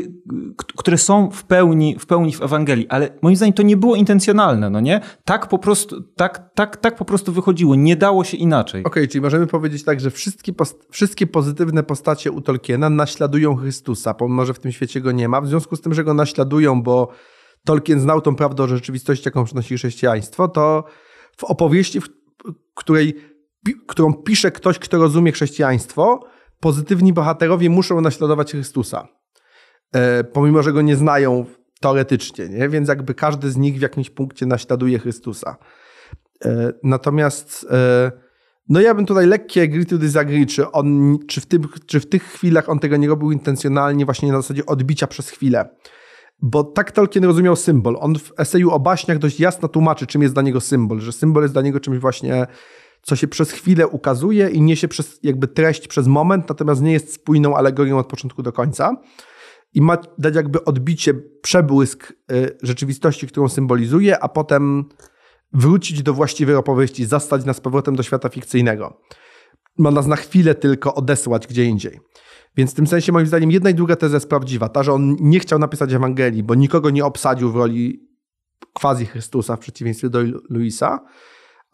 które są w pełni, w pełni w Ewangelii. Ale moim zdaniem to nie było intencjonalne, no nie? Tak po prostu, tak, tak, tak po prostu wychodziło. Nie dało się inaczej. Okej, okay, czyli możemy powiedzieć tak, że wszystkie, wszystkie pozytywne postacie u Tolkiena naśladują Chrystusa, pomimo, że w tym świecie go nie ma. W związku z tym, że go naśladują, bo Tolkien znał tą prawdę o rzeczywistości, jaką przynosi chrześcijaństwo, to w opowieści, w której, którą pisze ktoś, kto rozumie chrześcijaństwo, pozytywni bohaterowie muszą naśladować Chrystusa. E, pomimo, że go nie znają teoretycznie, nie? więc jakby każdy z nich w jakimś punkcie naśladuje Chrystusa. E, natomiast e, no ja bym tutaj lekkie agree to disagree, czy, on, czy, w tym, czy w tych chwilach on tego nie robił intencjonalnie, właśnie na zasadzie odbicia przez chwilę. Bo tak Tolkien rozumiał symbol. On w eseju o baśniach dość jasno tłumaczy, czym jest dla niego symbol, że symbol jest dla niego czymś właśnie co się przez chwilę ukazuje i niesie przez jakby treść przez moment, natomiast nie jest spójną alegorią od początku do końca. I ma dać jakby odbicie, przebłysk y, rzeczywistości, którą symbolizuje, a potem wrócić do właściwej opowieści, zastać nas powrotem do świata fikcyjnego. Ma nas na chwilę tylko odesłać gdzie indziej. Więc w tym sensie moim zdaniem jedna i druga teza jest prawdziwa. Ta, że on nie chciał napisać Ewangelii, bo nikogo nie obsadził w roli quasi Chrystusa w przeciwieństwie do Luisa,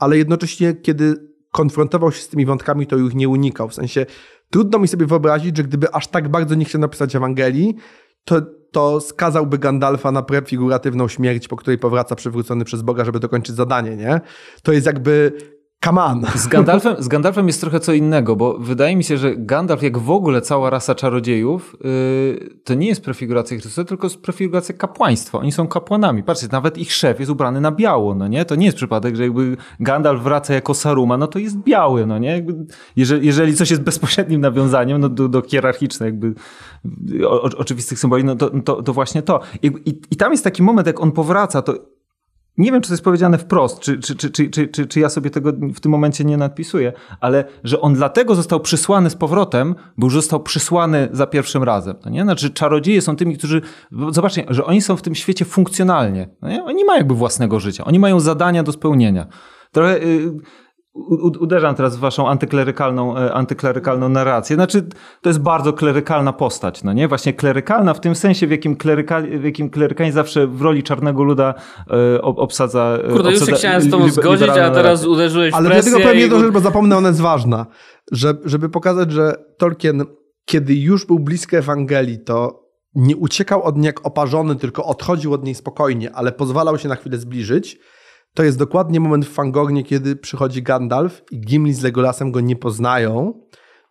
ale jednocześnie, kiedy konfrontował się z tymi wątkami, to ich nie unikał. W sensie trudno mi sobie wyobrazić, że gdyby aż tak bardzo nie chciał napisać Ewangelii, to, to skazałby Gandalfa na prefiguratywną śmierć, po której powraca przywrócony przez Boga, żeby dokończyć zadanie, nie? To jest jakby Come on. Z Gandalfem, z Gandalfem jest trochę co innego, bo wydaje mi się, że Gandalf, jak w ogóle cała rasa czarodziejów, yy, to nie jest prefiguracja Chrystusa, tylko jest prefiguracja kapłaństwa. Oni są kapłanami. Patrzcie, nawet ich szef jest ubrany na biało, no nie? To nie jest przypadek, że jakby Gandalf wraca jako Saruma, no to jest biały, no nie? Jakby, jeżeli, jeżeli coś jest bezpośrednim nawiązaniem no, do, do hierarchicznych jakby o, oczywistych symboli, no to, to, to właśnie to. I, i, I tam jest taki moment, jak on powraca, to nie wiem, czy to jest powiedziane wprost, czy, czy, czy, czy, czy, czy, czy ja sobie tego w tym momencie nie nadpisuję, ale że on dlatego został przysłany z powrotem, bo już został przysłany za pierwszym razem. No nie? Znaczy, czarodzieje są tymi, którzy. Zobaczcie, że oni są w tym świecie funkcjonalnie. No nie? Oni mają jakby własnego życia, oni mają zadania do spełnienia. Trochę. Yy, uderzam teraz w waszą antyklerykalną, e, antyklerykalną narrację. Znaczy, to jest bardzo klerykalna postać, no nie? Właśnie klerykalna w tym sensie, w jakim, klerykal, w jakim klerykanie zawsze w roli czarnego luda e, obsadza... E, Kurde, już się chciałem z tobą zgodzić, a teraz uderzyłeś w. Ale dlatego pewnie jedną rzecz, bo zapomnę, ona jest ważna. Że, żeby pokazać, że Tolkien, kiedy już był bliski Ewangelii, to nie uciekał od niej jak oparzony, tylko odchodził od niej spokojnie, ale pozwalał się na chwilę zbliżyć to jest dokładnie moment w Fangornie, kiedy przychodzi Gandalf i Gimli z Legolasem go nie poznają,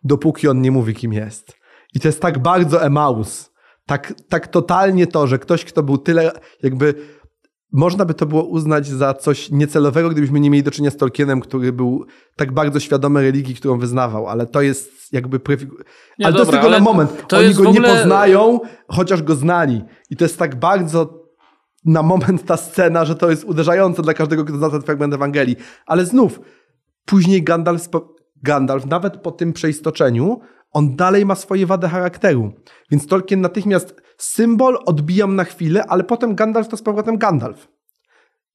dopóki on nie mówi, kim jest. I to jest tak bardzo Emaus. Tak, tak totalnie to, że ktoś, kto był tyle jakby... Można by to było uznać za coś niecelowego, gdybyśmy nie mieli do czynienia z Tolkienem, który był tak bardzo świadomy religii, którą wyznawał, ale to jest jakby... Prefigu... Nie, ale dobra, to jest tylko na moment. Oni go ogóle... nie poznają, chociaż go znali. I to jest tak bardzo na moment ta scena, że to jest uderzające dla każdego, kto zna ten fragment Ewangelii. Ale znów, później Gandalf, Gandalf, nawet po tym przeistoczeniu, on dalej ma swoje wady charakteru. Więc Tolkien natychmiast symbol odbijam na chwilę, ale potem Gandalf to z powrotem Gandalf.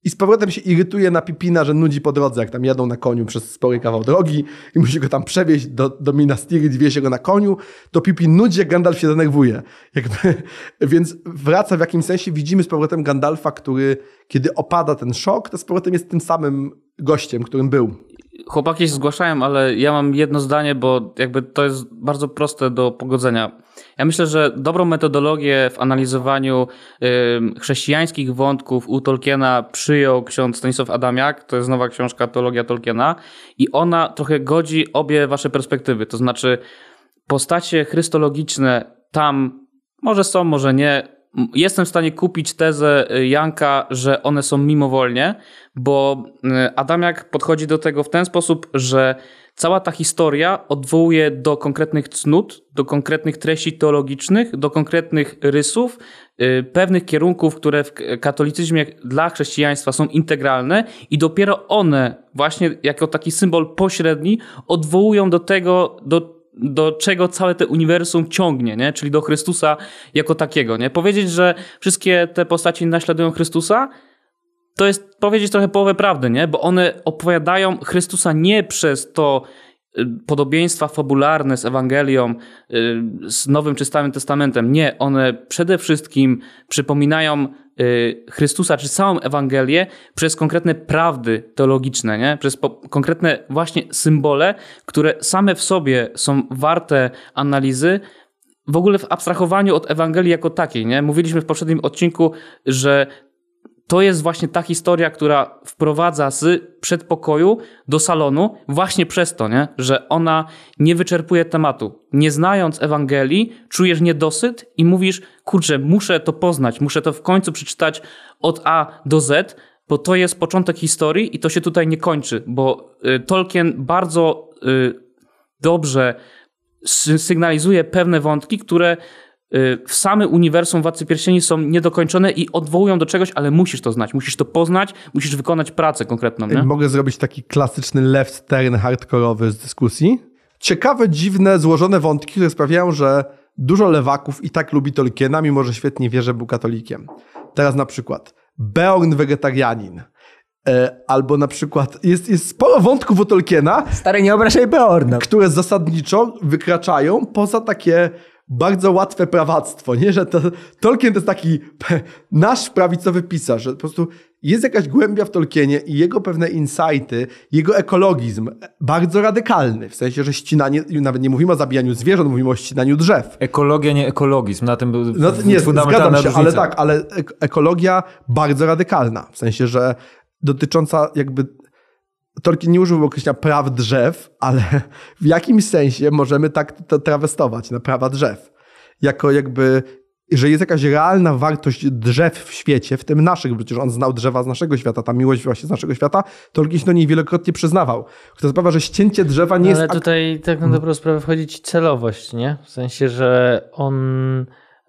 I z powrotem się irytuje na Pipina, że nudzi po drodze, jak tam jadą na koniu przez spory kawał drogi i musi go tam przewieźć do, do Minas Tirith, wiezie go na koniu, to Pipin nudzi, jak Gandalf się denerwuje. Jakby, <laughs> więc wraca w jakimś sensie, widzimy z powrotem Gandalfa, który kiedy opada ten szok, to z powrotem jest tym samym gościem, którym był. Chłopaki się zgłaszają, ale ja mam jedno zdanie, bo jakby to jest bardzo proste do pogodzenia. Ja myślę, że dobrą metodologię w analizowaniu chrześcijańskich wątków u Tolkiena przyjął ksiądz Stanisław Adamiak. To jest nowa książka Teologia Tolkiena i ona trochę godzi obie wasze perspektywy. To znaczy postacie chrystologiczne tam może są, może nie, jestem w stanie kupić tezę y, Janka, że one są mimowolnie, bo y, Adamiak podchodzi do tego w ten sposób, że cała ta historia odwołuje do konkretnych cnót, do konkretnych treści teologicznych, do konkretnych rysów, y, pewnych kierunków, które w katolicyzmie dla chrześcijaństwa są integralne i dopiero one właśnie jako taki symbol pośredni odwołują do tego, do do czego całe te uniwersum ciągnie, nie? czyli do Chrystusa jako takiego. Nie? Powiedzieć, że wszystkie te postaci naśladują Chrystusa, to jest powiedzieć trochę połowę prawdy, nie? bo one opowiadają Chrystusa nie przez to podobieństwa fabularne z Ewangelią, y, z Nowym czy Starym Testamentem. Nie, one przede wszystkim przypominają Y, Chrystusa, czy całą Ewangelię przez konkretne prawdy teologiczne, nie? przez konkretne właśnie symbole, które same w sobie są warte analizy, w ogóle w abstrahowaniu od Ewangelii jako takiej. Nie? Mówiliśmy w poprzednim odcinku, że to jest właśnie ta historia, która wprowadza z przedpokoju do salonu właśnie przez to, nie? że ona nie wyczerpuje tematu. Nie znając Ewangelii, czujesz niedosyt i mówisz, kurczę, muszę to poznać, muszę to w końcu przeczytać od A do Z, bo to jest początek historii i to się tutaj nie kończy, bo y, Tolkien bardzo y, dobrze sygnalizuje pewne wątki, które w same uniwersum Władcy Pierścieni są niedokończone i odwołują do czegoś, ale musisz to znać, musisz to poznać, musisz wykonać pracę konkretną. Nie? Mogę zrobić taki klasyczny left turn hardkorowy z dyskusji. Ciekawe, dziwne, złożone wątki, które sprawiają, że dużo lewaków i tak lubi Tolkiena, mimo że świetnie wie, że był katolikiem. Teraz na przykład Beorn wegetarianin. E, albo na przykład jest, jest sporo wątków u Tolkiena. Stary, nie obrażaj Beorna. Które zasadniczo wykraczają poza takie bardzo łatwe prawactwo, nie? Że to, Tolkien to jest taki nasz prawicowy pisarz, że po prostu jest jakaś głębia w Tolkienie i jego pewne insighty, jego ekologizm bardzo radykalny, w sensie, że ścinanie, nawet nie mówimy o zabijaniu zwierząt, mówimy o ścinaniu drzew. Ekologia, nie ekologizm, na tym był no, nie, zgadzam się, ale tak, ale ekologia bardzo radykalna, w sensie, że dotycząca jakby Tolkien nie użył określenia praw drzew, ale w jakimś sensie możemy tak to trawestować na prawa drzew. Jako jakby, że jest jakaś realna wartość drzew w świecie, w tym naszych, przecież on znał drzewa z naszego świata, ta miłość właśnie z naszego świata, Tolkien się do niej wielokrotnie przyznawał. To sprawia, że ścięcie drzewa nie no, jest... Ale tutaj tak na dobrą sprawę wchodzi ci celowość, nie? W sensie, że on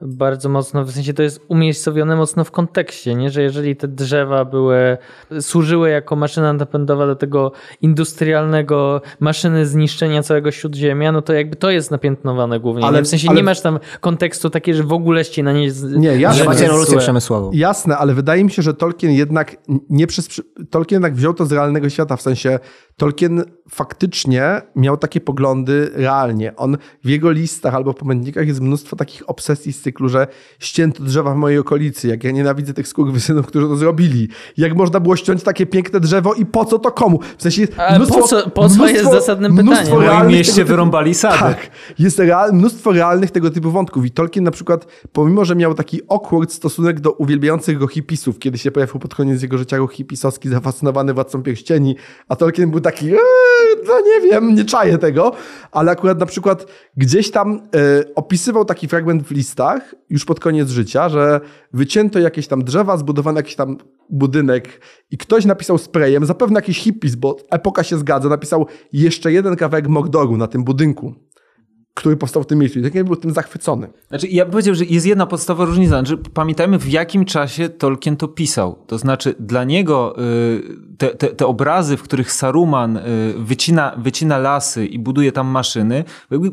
bardzo mocno, w sensie to jest umiejscowione mocno w kontekście, nie? że jeżeli te drzewa były, służyły jako maszyna napędowa do tego industrialnego maszyny zniszczenia całego śródziemia, no to jakby to jest napiętnowane głównie. Ale- nie? W sensie ale- nie masz tam kontekstu takiego, że w ogóleście na nie... z- Nie, ja- Że Ale macie jest rewolucję przemysłową. Jasne, ale wydaje mi się, że Tolkien jednak nie przez. Tolkien jednak wziął to z realnego świata, w sensie Tolkien faktycznie miał takie poglądy realnie. On w jego listach albo pamiętnikach jest mnóstwo takich obsesji z cyklu, że ścięto drzewa w mojej okolicy, jak ja nienawidzę tych skurwysynów, którzy to zrobili. Jak można było ściąć takie piękne drzewo i po co to komu? W sensie Ale po co- po co jest zasadnym mnóstwo pytaniem? W moim mieście typu- wyrąbali sady. tak, jest real, mnóstwo realnych tego typu wątków. I Tolkien na przykład, pomimo, że miał taki awkward stosunek do uwielbiających go hipisów, kiedy się pojawił pod koniec jego życia ruch hipisowski, zafascynowany Władcą Pierścieni, a Tolkien był taki, eee, no nie wiem, nie czaję tego, ale akurat na przykład gdzieś tam e, opisywał taki fragment w listach, już pod koniec życia, że wycięto jakieś tam drzewa, zbudowano jakiś tam budynek i ktoś napisał sprayem, zapewne jakiś hippies, bo epoka się zgadza, napisał jeszcze jeden kawałek Mokdoru na tym budynku który powstał w tym miejscu. I Tolkien był tym zachwycony. Znaczy, ja bym powiedział, że jest jedna podstawowa różnica. Znaczy, pamiętajmy, w jakim czasie Tolkien to pisał. To znaczy, dla niego y, te, te, te obrazy, w których Saruman y, wycina, wycina lasy i buduje tam maszyny,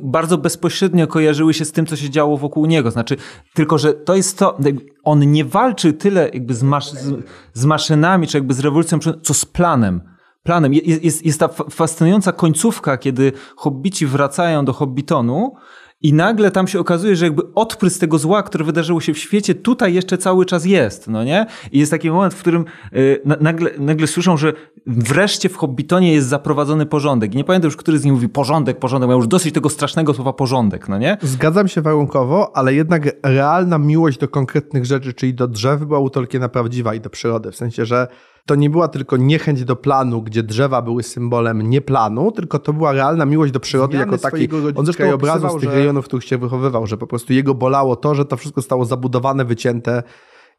bardzo bezpośrednio kojarzyły się z tym, co się działo wokół niego. Znaczy, tylko, że to jest to, on nie walczy tyle jakby z, masz, z, z maszynami, czy jakby z rewolucją, co z planem planem. Jest, jest, jest ta fa- fascynująca końcówka, kiedy hobbici wracają do Hobbitonu i nagle tam się okazuje, że jakby odprysk tego zła, które wydarzyło się w świecie, tutaj jeszcze cały czas jest, no nie? I jest taki moment, w którym y, na, nagle, nagle słyszą, że wreszcie w Hobbitonie jest zaprowadzony porządek. I nie pamiętam już, który z nich mówi porządek, porządek, ma już dosyć tego strasznego słowa porządek, no nie? Zgadzam się warunkowo, ale jednak realna miłość do konkretnych rzeczy, czyli do drzew, była u Tolkiena prawdziwa i do przyrody. W sensie, że to nie była tylko niechęć do planu, gdzie drzewa były symbolem nie planu, tylko to była realna miłość do przyrody Zmiany jako takiej. On zresztą obrazu z tych tych rejonów, w których się wychowywał, że po prostu jego bolało to, że to wszystko zostało zabudowane, wycięte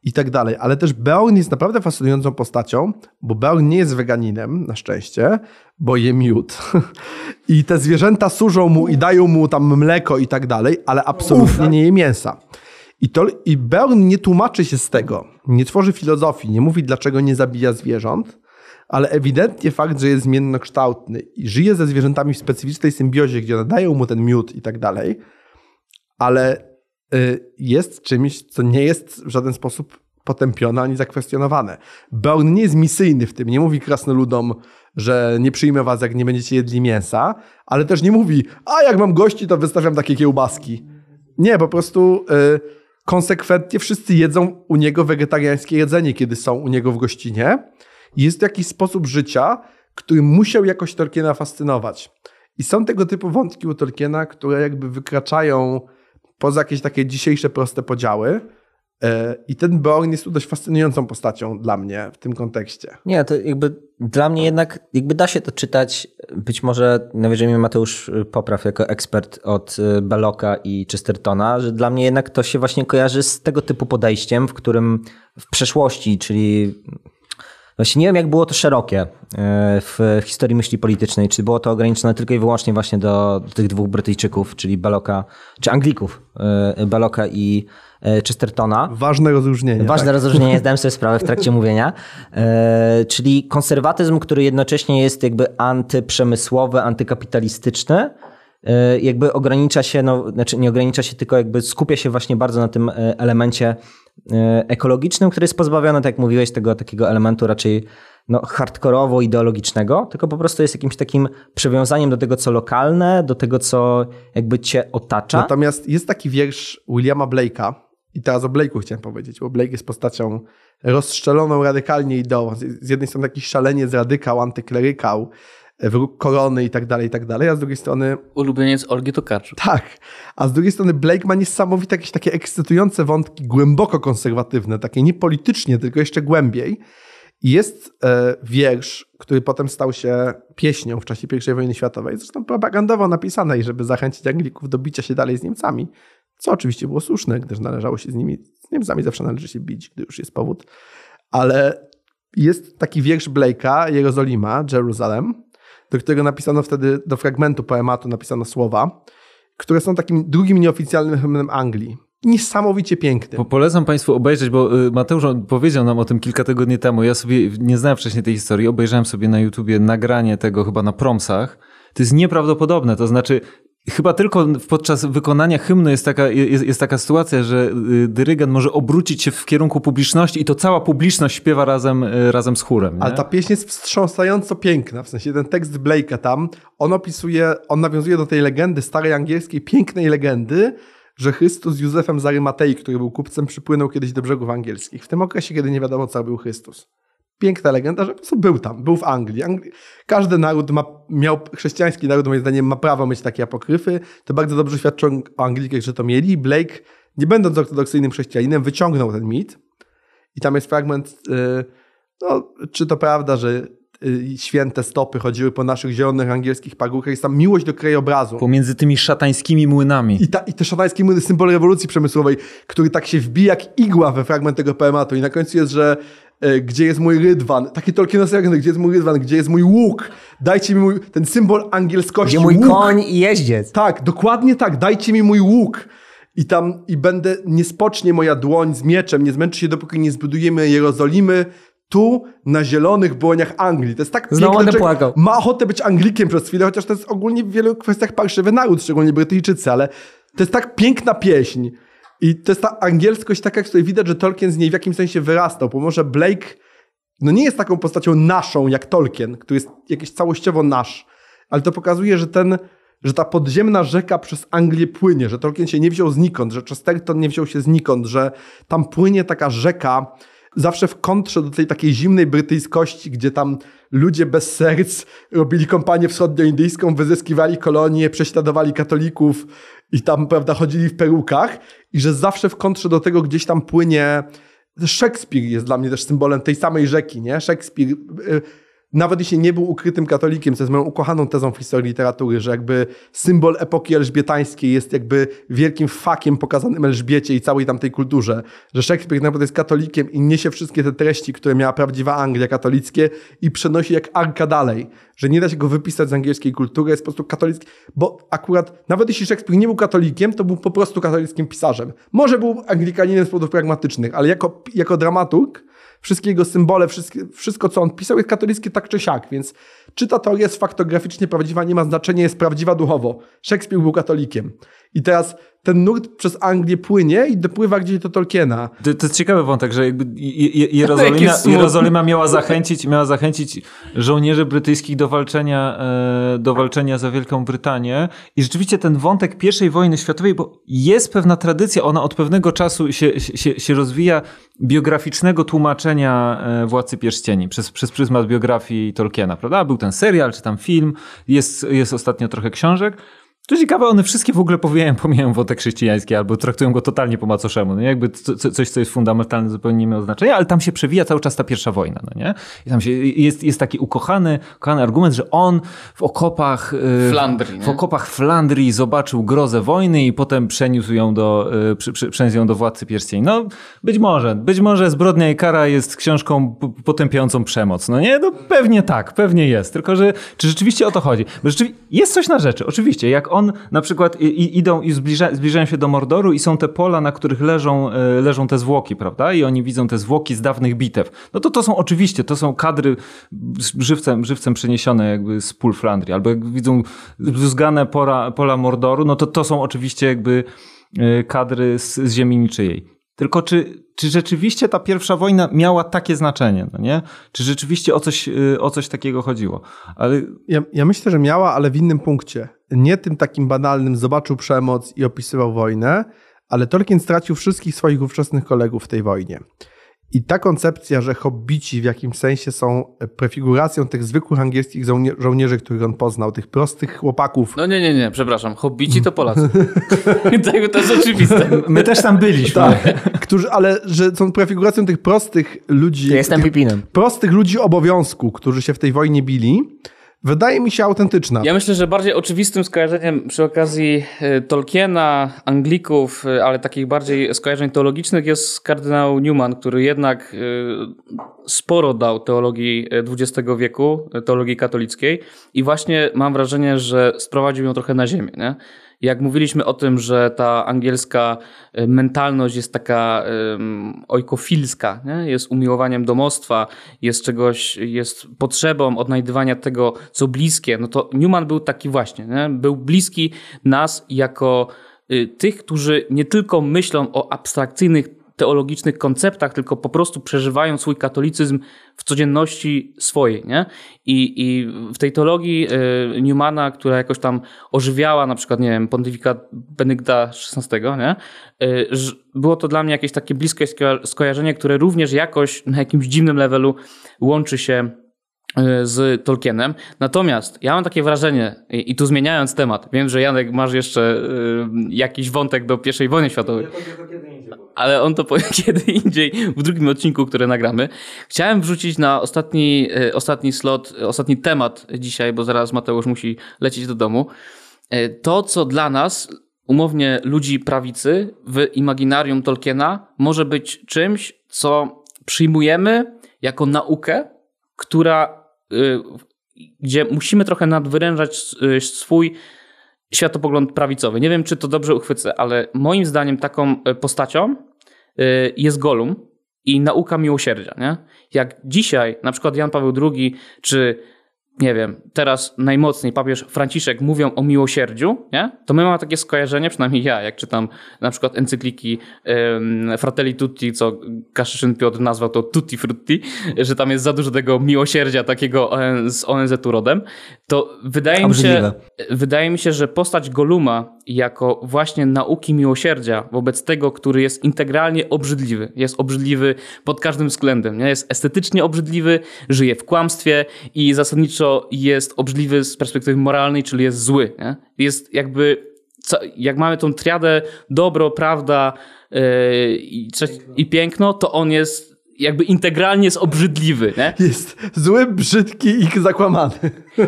i tak dalej. Ale też Beorn jest naprawdę fascynującą postacią, bo Beorn nie jest weganinem, na szczęście, bo je miód. <laughs> I te zwierzęta służą mu i dają mu tam mleko i tak dalej, ale absolutnie nie je mięsa. I, to, I Beorn nie tłumaczy się z tego, nie tworzy filozofii, nie mówi, dlaczego nie zabija zwierząt, ale ewidentnie fakt, że jest zmiennokształtny i żyje ze zwierzętami w specyficznej symbiozie, gdzie one dają mu ten miód i tak dalej, ale y, jest czymś, co nie jest w żaden sposób potępione ani zakwestionowane. Beorn nie jest misyjny w tym, nie mówi krasnoludom, że nie przyjmę was, jak nie będziecie jedli mięsa, ale też nie mówi, a jak mam gości, to wystawiam takie kiełbaski. Nie, po prostu y, konsekwentnie wszyscy jedzą u niego wegetariańskie jedzenie, kiedy są u niego w gościnie. Jest to jakiś sposób życia, który musiał jakoś Tolkiena fascynować. I są tego typu wątki u Tolkiena, które jakby wykraczają poza jakieś takie dzisiejsze proste podziały. E, I ten Beorn jest tu dość fascynującą postacią dla mnie w tym kontekście. Nie, to jakby dla mnie jednak jakby da się to czytać. Być może najwyżej mnie Mateusz y, popraw jako ekspert od y, Beloka i Chestertona, że dla mnie jednak to się właśnie kojarzy z tego typu podejściem, w którym w przeszłości, czyli Właśnie nie wiem, jak było to szerokie y, w historii myśli politycznej. Czy było to ograniczone tylko i wyłącznie właśnie do, tych dwóch Brytyjczyków, czyli Beloka, czy Anglików, Beloka i Chestertona. Ważne rozróżnienie. Ważne tak? rozróżnienie, zdałem sobie <laughs> sprawę w trakcie mówienia. E, czyli konserwatyzm, który jednocześnie jest jakby antyprzemysłowy, antykapitalistyczny, e, jakby ogranicza się, no, znaczy nie ogranicza się, tylko jakby skupia się właśnie bardzo na tym e, elemencie e, ekologicznym, który jest pozbawiony, tak jak mówiłeś, tego takiego elementu raczej no, hardkorowo-ideologicznego, tylko po prostu jest jakimś takim przywiązaniem do tego, co lokalne, do tego, co jakby cię otacza. Natomiast jest taki wiersz Williama Blake'a, i teraz o Blake'u chciałem powiedzieć, bo Blake jest postacią rozstrzeloną radykalnie ideą. Z z jednej strony jakiś szaleniec, radykał, antyklerykał, wróg korony i tak dalej, i tak dalej, a z drugiej strony Ulubieniec Olgi Tokarczuk. tak, a z drugiej strony Blake ma niesamowite jakieś takie ekscytujące wątki, głęboko konserwatywne, takie nie politycznie, tylko jeszcze głębiej. I jest e, wiersz, który potem stał się pieśnią w czasie I wojny światowej, zresztą propagandowo napisanej, żeby zachęcić Anglików do bicia się dalej z Niemcami, co oczywiście było słuszne, gdyż należało się z nimi, z Niemcami zawsze należy się bić, gdy już jest powód. Ale jest taki wiersz Blake'a, Jerozolima, Jeruzalem, do którego napisano wtedy, do fragmentu poematu napisano słowa, które są takim drugim nieoficjalnym hymnem Anglii. niesamowicie piękny. Po, polecam Państwu obejrzeć, bo y, Mateusz powiedział nam o tym kilka tygodni temu. Ja sobie nie znałem wcześniej tej historii. Obejrzałem sobie na YouTubie nagranie tego chyba na promsach. To jest nieprawdopodobne. To znaczy, Chyba tylko podczas wykonania hymnu jest taka, jest, jest, taka sytuacja, że y, dyrygent może obrócić się w kierunku publiczności i to cała publiczność śpiewa razem, y, razem z chórem. Nie? Ale ta pieśń jest wstrząsająco piękna, w sensie ten tekst Blake'a tam, on opisuje, on nawiązuje do tej legendy starej angielskiej, pięknej legendy, że Chrystus z Józefem z Arymatei, który był kupcem, przypłynął kiedyś do brzegów angielskich. W tym okresie, kiedy nie wiadomo, co był Chrystus piękna legenda, że po prostu był tam, był w Anglii. Angli Każdy naród ma, miał, chrześcijański naród moim zdaniem ma prawo mieć takie apokryfy. To bardzo dobrze świadczy o Anglikach, że to mieli. Blake, nie będąc ortodoksyjnym chrześcijaninem, wyciągnął ten mit. I tam jest fragment, yy, no, czy to prawda, że yy, święte stopy chodziły po naszych zielonych angielskich pagórkach. Jest tam miłość do krajobrazu. Pomiędzy tymi szatańskimi młynami. I, ta, i te szatańskie młyny, symbol rewolucji przemysłowej, który tak się wbija jak igła we fragment tego poematu. I na końcu jest, że gdzie jest mój rydwan, taki Tolkienowski gdzie jest mój rydwan, gdzie jest mój łuk, dajcie mi mój, ten symbol angielskości. Gdzie mój łuk. koń i jeździec. Tak, dokładnie tak, dajcie mi mój łuk. I tam, i będę, nie spocznie moja dłoń z mieczem, nie zmęczy się, dopóki nie zbudujemy Jerozolimy, tu na zielonych błoniach Anglii. To jest tak Znowu piękne, płakał. ma ochotę być Anglikiem przez chwilę, chociaż to jest ogólnie w wielu kwestiach parszywy naród, szczególnie Brytyjczycy, ale to jest tak piękna pieśń. I to jest ta angielskość taka, z której widać, że Tolkien z niej w jakimś sensie wyrastał, bo może Blake no nie jest taką postacią naszą jak Tolkien, który jest jakiś całościowo nasz, ale to pokazuje, że ten, że ta podziemna rzeka przez Anglię płynie, że Tolkien się nie wziął znikąd, że Chesterton nie wziął się znikąd, że tam płynie taka rzeka, zawsze w kontrze do tej takiej zimnej brytyjskości, gdzie tam ludzie bez serc robili kompanię wschodnioindyjską, wyzyskiwali kolonie, prześladowali katolików i tam, prawda, chodzili w perukach i że zawsze w kontrze do tego gdzieś tam płynie Szekspir jest dla mnie też symbolem tej samej rzeki, nie? Szekspir y, nawet jeśli nie był ukrytym katolikiem, co jest moją ukochaną tezą w historii literatury, że jakby symbol epoki elżbietańskiej jest jakby wielkim fakiem pokazanym Elżbiecie i całej tamtej kulturze, że Szekspir naprawdę jest katolikiem i niesie wszystkie te treści, które miała prawdziwa Anglia katolickie i przenosi jak arka dalej, że nie da się go wypisać z angielskiej kultury, jest po prostu katolicki, bo akurat nawet jeśli Szekspir nie był katolikiem, to był po prostu katolickim pisarzem. Może był anglikaninem z powodów pragmatycznych, ale jako, jako dramaturg wszystkie jego symbole, wszystko, co on pisał jest katolickie tak czy siak, więc czy ta teoria jest faktograficznie prawdziwa, nie ma znaczenia, jest prawdziwa duchowo. Szekspir był katolikiem. I teraz ten nurt przez Anglię płynie i dopływa gdzieś do Tolkiena. To, to jest ciekawy wątek, że jakby <laughs> Jerozolima, Jerozolima miała, zachęcić, miała zachęcić żołnierzy brytyjskich do walczenia, e, do walczenia za Wielką Brytanię. I rzeczywiście ten wątek I wojny światowej, bo jest pewna tradycja, ona od pewnego czasu się, się, się rozwija, biograficznego tłumaczenia e, Władcy Pierścieni przez, przez pryzmat biografii Tolkiena, prawda? Był ten serial, czy tam film, jest, jest ostatnio trochę książek. To ciekawe, one wszystkie w ogóle powijają, pomijają wątek chrześcijański albo traktują go totalnie po macoszemu. No jakby coś, co jest fundamentalne, zupełnie nie miało znaczenia, ale tam się przewija cały czas ta pierwsza wojna, no nie? I tam się, jest, jest taki ukochany, ukochany argument, że on w okopach y, Flandrii, w okopach Flandrii zobaczył grozę wojny i potem przeniósł ją do, y, przeniósł ją do Władcy Pierścieni. No być może, być może Zbrodnia i Kara jest książką potępiającą przemoc, no nie? No pewnie tak, pewnie jest, tylko że czy rzeczywiście o to chodzi? Bo rzeczywiście jest coś na rzeczy, oczywiście, jak on na przykład i, idą i zbliża, zbliżają się do Mordoru i są te pola, na których leżą, e, leżą te zwłoki, prawda? I oni widzą te zwłoki z dawnych bitew. No to to są oczywiście, to są kadry żywcem, żywcem przeniesione jakby z pól Flandrii. Albo jak widzą zgane pola, pola Mordoru, no to to są oczywiście jakby e, kadry z, z ziemi niczyjej. Tylko czy, czy rzeczywiście ta pierwsza wojna miała takie znaczenie, no nie? Czy rzeczywiście o coś, y, o coś takiego chodziło? Ale... Ja, ja myślę, że miała, ale w innym punkcie. Nie tym takim banalnym, zobaczył przemoc i opisywał wojnę, ale Tolkien stracił wszystkich swoich ówczesnych kolegów w tej wojnie. I ta koncepcja, że hobbici w jakimś sensie są prefiguracją tych zwykłych angielskich żołnierzy, żołnierzy, których on poznał, tych prostych chłopaków. No nie, nie, nie, przepraszam. Hobbici to Polacy. <laughs> <laughs> to jest oczywiste. My też tam byliśmy. Tak, którzy, ale że są prefiguracją tych prostych ludzi. Ja jestem Pipinem. Prostych ludzi obowiązku, którzy się w tej wojnie bili wydaje mi się autentyczna. Ja myślę, że bardziej oczywistym skojarzeniem przy okazji e, Tolkiena, Anglików, e, ale takich bardziej skojarzeń teologicznych jest kardynał Newman, który jednak e, sporo dał teologii XX wieku, teologii katolickiej i właśnie mam wrażenie, że sprowadził ją trochę na ziemię. Nie? Jak mówiliśmy o tym, że ta angielska y, mentalność jest taka um, ojkofilska, nie? jest umiłowaniem domostwa, jest czegoś, jest potrzebą odnajdywania tego, co bliskie, no to Newman był taki właśnie. Nie? Był bliski nas jako y, tych, którzy nie tylko myślą o abstrakcyjnych teologicznych konceptach, tylko po prostu przeżywają swój katolicyzm w codzienności swojej. Nie? I, I w tej teologii y, Newmana, która jakoś tam ożywiała na przykład, nie wiem, pontyfikat Benedykta XVI, nie? Y, było to dla mnie jakieś takie bliskie skojarzenie, które również jakoś na jakimś dziwnym levelu łączy się y, z Tolkienem. Natomiast ja mam takie wrażenie, i, tu zmieniając temat, wiem, że Janek masz jeszcze jakiś wątek do I wojny światowej ale on to powie <laughs> kiedy indziej, w drugim odcinku, który nagramy. Chciałem wrzucić na ostatni, e, ostatni slot, ostatni temat dzisiaj, bo zaraz Mateusz musi lecieć do domu. E, to, co dla nas, umownie ludzi prawicy, w imaginarium Tolkiena, może być czymś, co przyjmujemy jako naukę, która, e, gdzie musimy trochę nadwyrężać swój światopogląd prawicowy. Nie wiem, czy to dobrze uchwycę, ale moim zdaniem taką e, postacią e, jest Golum i nauka miłosierdzia. Nie? Jak dzisiaj na przykład Jan Paweł II czy nie wiem, teraz najmocniej papież Franciszek mówią o miłosierdziu, nie? to my mamy takie skojarzenie, przynajmniej ja, jak czytam na przykład encykliki um, Fratelli Tutti, co Kaszyszyn Piotr nazwał to Tutti Frutti, że tam jest za dużo tego miłosierdzia takiego z ONZ-u rodem, to wydaje mi, się, wydaje mi się, że postać Goluma jako właśnie nauki miłosierdzia wobec tego, który jest integralnie obrzydliwy, jest obrzydliwy pod każdym względem, nie? jest estetycznie obrzydliwy, żyje w kłamstwie i zasadniczo jest obrzydliwy z perspektywy moralnej, czyli jest zły. Nie? Jest jakby, jak mamy tą triadę dobro, prawda yy, i, piękno. i piękno, to on jest jakby integralnie jest obrzydliwy. Nie? Jest zły, brzydki i zakłamany.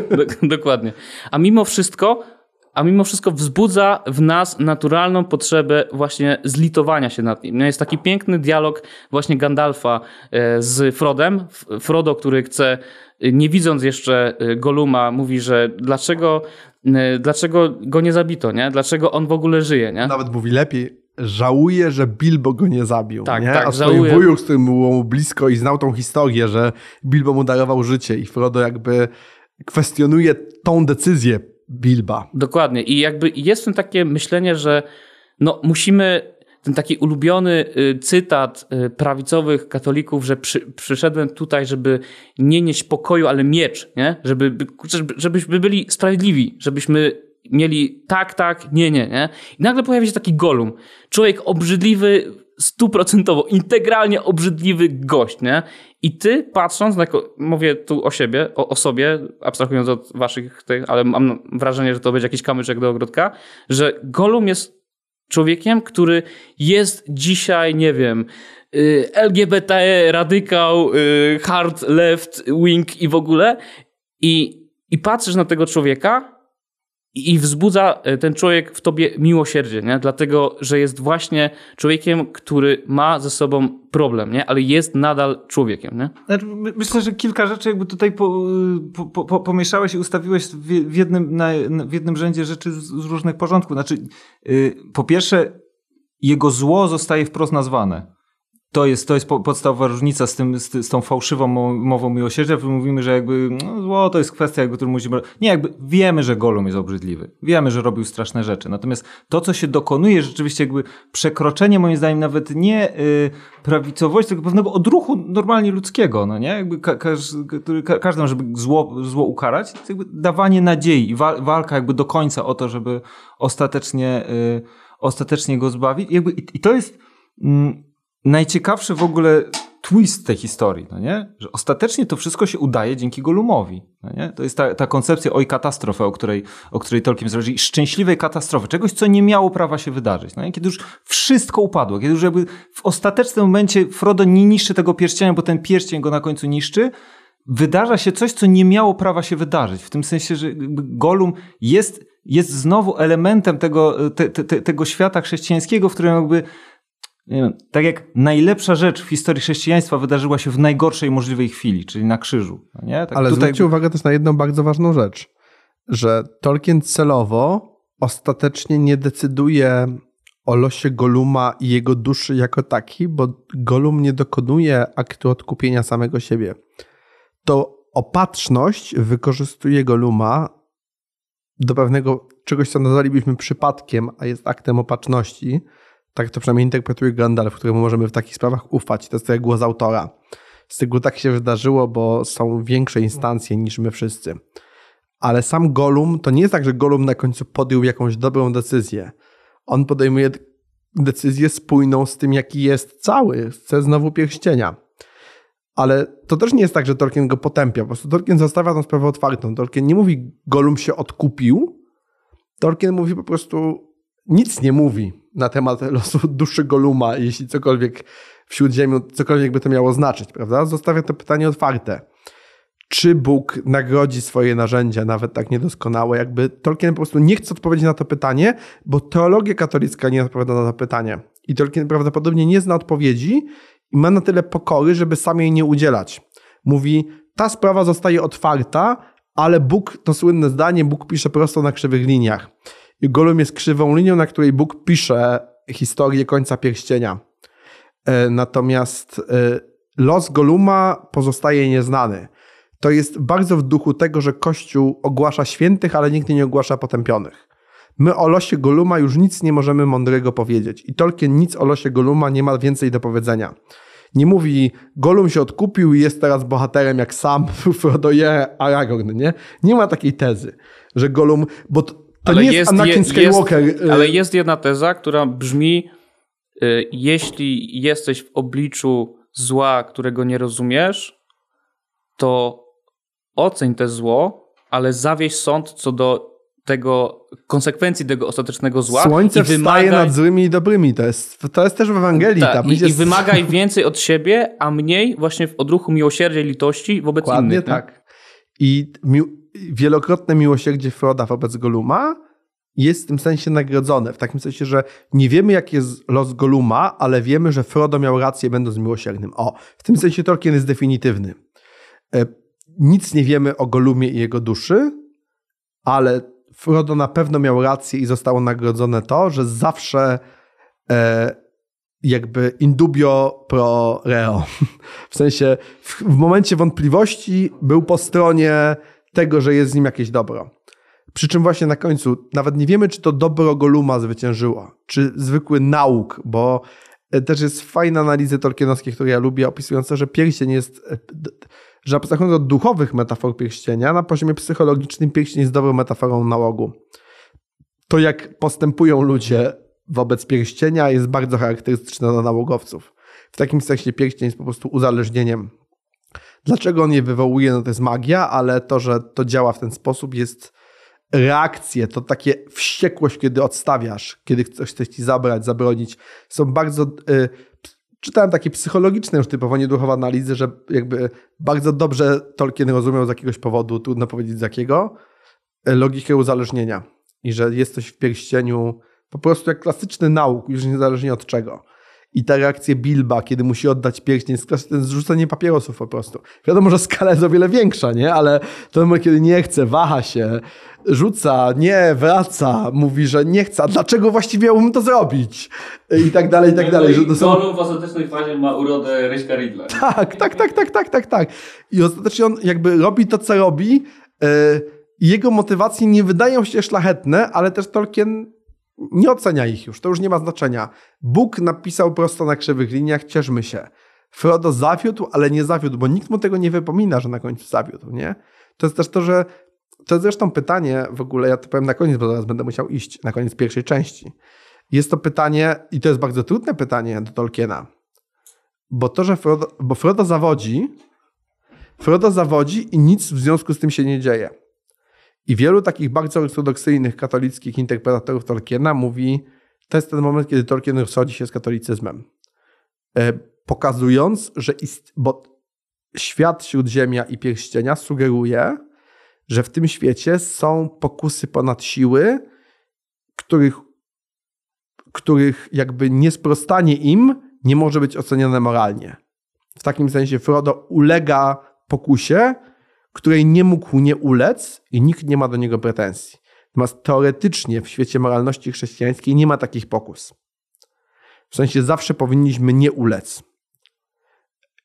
<laughs> Dokładnie. A mimo wszystko a mimo wszystko wzbudza w nas naturalną potrzebę właśnie zlitowania się nad nim. No, jest taki piękny dialog właśnie Gandalfa e, z Frodem. Frodo, który chce nie widząc jeszcze y, Goluma, mówi, że dlaczego, y, dlaczego go nie zabito, nie? Dlaczego on w ogóle żyje, nie? Nawet mówi lepiej, żałuje, że Bilbo go nie zabił, tak, nie? Tak, A swoim żałuje. wuju, z którym było mu blisko i znał tą historię, że Bilbo mu darował życie i Frodo jakby kwestionuje tą decyzję Bilba. Dokładnie i jakby jest w tym takie myślenie, że no musimy ten taki ulubiony y, cytat y, prawicowych katolików, że przy, przyszedłem tutaj, żeby nie nieść pokoju, ale miecz, nie? Żeby, żebyśmy byli sprawiedliwi, żebyśmy mieli tak, tak, nie, nie, nie? I nagle pojawia się taki golum. Człowiek obrzydliwy, stuprocentowo, integralnie obrzydliwy gość, nie? I ty patrząc, na, mówię tu o siebie, o, o sobie, abstrahując od waszych tych, ale mam wrażenie, że to będzie jakiś kamyczek do ogródka, że Golum jest człowiekiem, który jest dzisiaj, nie wiem, y, LGBT, radykał, y, hard left wing i w ogóle. I, i patrzysz na tego człowieka i wzbudza y, ten człowiek w tobie miłosierdzie, nie? dlatego że jest właśnie człowiekiem, który ma ze sobą problem, nie? ale jest nadal człowiekiem. Nie? Znaczy, myślę, że kilka rzeczy jakby tutaj po, po, po, pomieszałeś i ustawiłeś w, jednym, na, w jednym rzędzie rzeczy z, z różnych porządków. Znaczy, yy, po pierwsze, jego zło zostaje wprost nazwane. To jest, to jest podstawowa różnica z, tym, z, z tą fałszywą mową miłosierdzia. Mówimy, że jakby no, zło to jest kwestia, jakby, którą musimy. Nie, jakby wiemy, że Golum jest obrzydliwy. Wiemy, że robił straszne rzeczy. Natomiast to, co się dokonuje, rzeczywiście jakby przekroczenie, moim zdaniem, nawet nie y, prawicowości, tylko pewnego odruchu normalnie ludzkiego. No nie? Jakby ka, każ, ka, każdy, żeby zło, zło ukarać, to jakby dawanie nadziei, wa, walka jakby do końca o to, żeby ostatecznie, y, ostatecznie go zbawić. Jakby, i, i to jest. Mm, najciekawszy w ogóle twist tej historii, no nie? że ostatecznie to wszystko się udaje dzięki Golumowi. No nie? To jest ta, ta koncepcja oj katastrofy, o której, o której Tolkien zależy, szczęśliwej katastrofy, czegoś, co nie miało prawa się wydarzyć. No nie? Kiedy już wszystko upadło, kiedy już jakby w ostatecznym momencie Frodo nie niszczy tego pierścienia, bo ten pierścień go na końcu niszczy, wydarza się coś, co nie miało prawa się wydarzyć. W tym sensie, że Golum jest, jest znowu elementem tego, te, te, tego świata chrześcijańskiego, w którym jakby wiem, tak jak najlepsza rzecz w historii chrześcijaństwa wydarzyła się w najgorszej możliwej chwili, czyli na krzyżu. Nie? Tak Ale tutaj... zwróćcie uwagę też na jedną bardzo ważną rzecz, że Tolkien celowo ostatecznie nie decyduje o losie Goluma i jego duszy jako taki, bo Golum nie dokonuje aktu odkupienia samego siebie. To opatrzność wykorzystuje Goluma do pewnego czegoś, co nazwalibyśmy przypadkiem, a jest aktem opatrzności. Tak to przynajmniej interpretuje Gandalf, któremu możemy w takich sprawach ufać. To jest jak głos autora. Z tego tak się wydarzyło, bo są większe instancje niż my wszyscy. Ale sam Golum, to nie jest tak, że Golum na końcu podjął jakąś dobrą decyzję. On podejmuje decyzję spójną z tym, jaki jest cały, chce znowu pierścienia. Ale to też nie jest tak, że Tolkien go potępia. Po prostu Tolkien zostawia tę sprawę otwartą. Tolkien nie mówi, Golum się odkupił. Tolkien mówi po prostu, nic nie mówi na temat losu duszy Goluma, jeśli cokolwiek w Śródziemiu, cokolwiek by to miało znaczyć, prawda? Zostawia to pytanie otwarte. Czy Bóg nagrodzi swoje narzędzia, nawet tak niedoskonałe? Jakby Tolkien po prostu nie chce odpowiedzieć na to pytanie, bo teologia katolicka nie odpowiada na to pytanie. I Tolkien prawdopodobnie nie zna odpowiedzi i ma na tyle pokory, żeby sam jej nie udzielać. Mówi, ta sprawa zostaje otwarta, ale Bóg, to słynne zdanie, Bóg pisze prosto na krzywych liniach. Golum jest krzywą linią, na której Bóg pisze historię końca pierścienia. E, natomiast e, los Goluma pozostaje nieznany. To jest bardzo w duchu tego, że Kościół ogłasza świętych, ale nigdy nie ogłasza potępionych. My o losie Goluma już nic nie możemy mądrego powiedzieć. I Tolkien nic o losie Goluma nie ma więcej do powiedzenia. Nie mówi, Golum się odkupił i jest teraz bohaterem jak sam <laughs> Frodo Aragorn, nie? Nie ma takiej tezy, że Golum, bo to, ale nie jest, jest Anakin Skywalker. Jest, y- ale jest jedna teza, która brzmi, y, jeśli jesteś w obliczu zła, którego nie rozumiesz, to oceń te zło, ale zawieź sąd co do tego konsekwencji tego ostatecznego zła. Słońce i wymagaj... nad złymi i dobrymi. To jest, to jest też w Ewangelii. Tak, i, jest... i, wymagaj <laughs> więcej od siebie, a mniej właśnie w odruchu miłosierdzia i litości wobec Dokładnie innych. tak. Nie? I mi... wielokrotne miłosierdzie Froda wobec Goluma jest w tym sensie nagrodzone. W takim sensie, że nie wiemy, jaki jest los Goluma, ale wiemy, że Frodo miał rację, będąc miłosiernym. O, w tym sensie Tolkien jest definitywny. E, nic nie wiemy o Golumie i jego duszy, ale Frodo na pewno miał rację i zostało nagrodzone to, że zawsze e, jakby indubio pro reo. <laughs> W sensie w, w momencie wątpliwości był po stronie tego, że jest z nim jakieś dobro. Przy czym właśnie na końcu nawet nie wiemy, czy to dobro Goluma zwyciężyło, czy zwykły nauk, bo e, też jest fajna analizy tolkienowskie, które ja lubię, opisujące, że pierścień jest e, że abstrahując od duchowych metafor pierścienia, na poziomie psychologicznym pierścień jest dobrą metaforą nałogu. To jak postępują ludzie wobec pierścienia jest bardzo charakterystyczne dla nałogowców. W takim sensie pierścień jest po prostu uzależnieniem. Dlaczego on je wywołuje? No to jest magia, ale to, że to działa w ten sposób jest reakcje, to takie wściekłość, kiedy odstawiasz, kiedy ktoś chce ci zabrać, zabronić, są bardzo y, czytałem takie psychologiczne już typowo nieduchowe analizy, że jakby bardzo dobrze Tolkien rozumiał z jakiegoś powodu, trudno powiedzieć z jakiego, e, logikę uzależnienia. I że jest coś w pierścieniu po prostu jak klasyczny nauk, już niezależnie od czego. I ta reakcja Bilba, kiedy musi oddać pierścień, to jest zrzucenie papierosów po prostu. Wiadomo, że skala jest o wiele większa, nie? Ale to moment, kiedy nie chce, waha się, rzuca, nie, wraca, mówi, że nie chce, a dlaczego właściwie miałbym to zrobić? I tak dalej, i tak dalej. Że to są... w ostatecznej fazie ma urodę Ryśka Ridla. Tak, tak, tak, tak, tak, tak, tak. I ostatecznie on jakby robi to, co robi. E, jego motywacje nie wydają się szlachetne, ale też Tolkien nie ocenia ich już, to już nie ma znaczenia. Bóg napisał prosto na krzywych liniach, cieszmy się. Frodo zawiódł, ale nie zawiódł, bo nikt mu tego nie wypomina, że na końcu zawiódł, nie? To jest też to, że to jest zresztą pytanie, w ogóle ja to powiem na koniec, bo zaraz będę musiał iść, na koniec pierwszej części. Jest to pytanie, i to jest bardzo trudne pytanie do Tolkiena, bo to, że Frodo, bo Frodo zawodzi, Frodo zawodzi i nic w związku z tym się nie dzieje. I wielu takich bardzo ortodoksyjnych katolickich interpretatorów Tolkiena mówi, to jest ten moment, kiedy Tolkien rozchodzi się z katolicyzmem. E, pokazując, że ist, bo świat Śródziemia i Pierścienia sugeruje, że w tym świecie są pokusy ponad siły, których, których jakby niesprostanie im nie może być ocenione moralnie. W takim sensie Frodo ulega pokusie, której nie mógł nie ulec i nikt nie ma do niego pretensji. Natomiast teoretycznie w świecie moralności chrześcijańskiej nie ma takich pokus. W sensie zawsze powinniśmy nie ulec.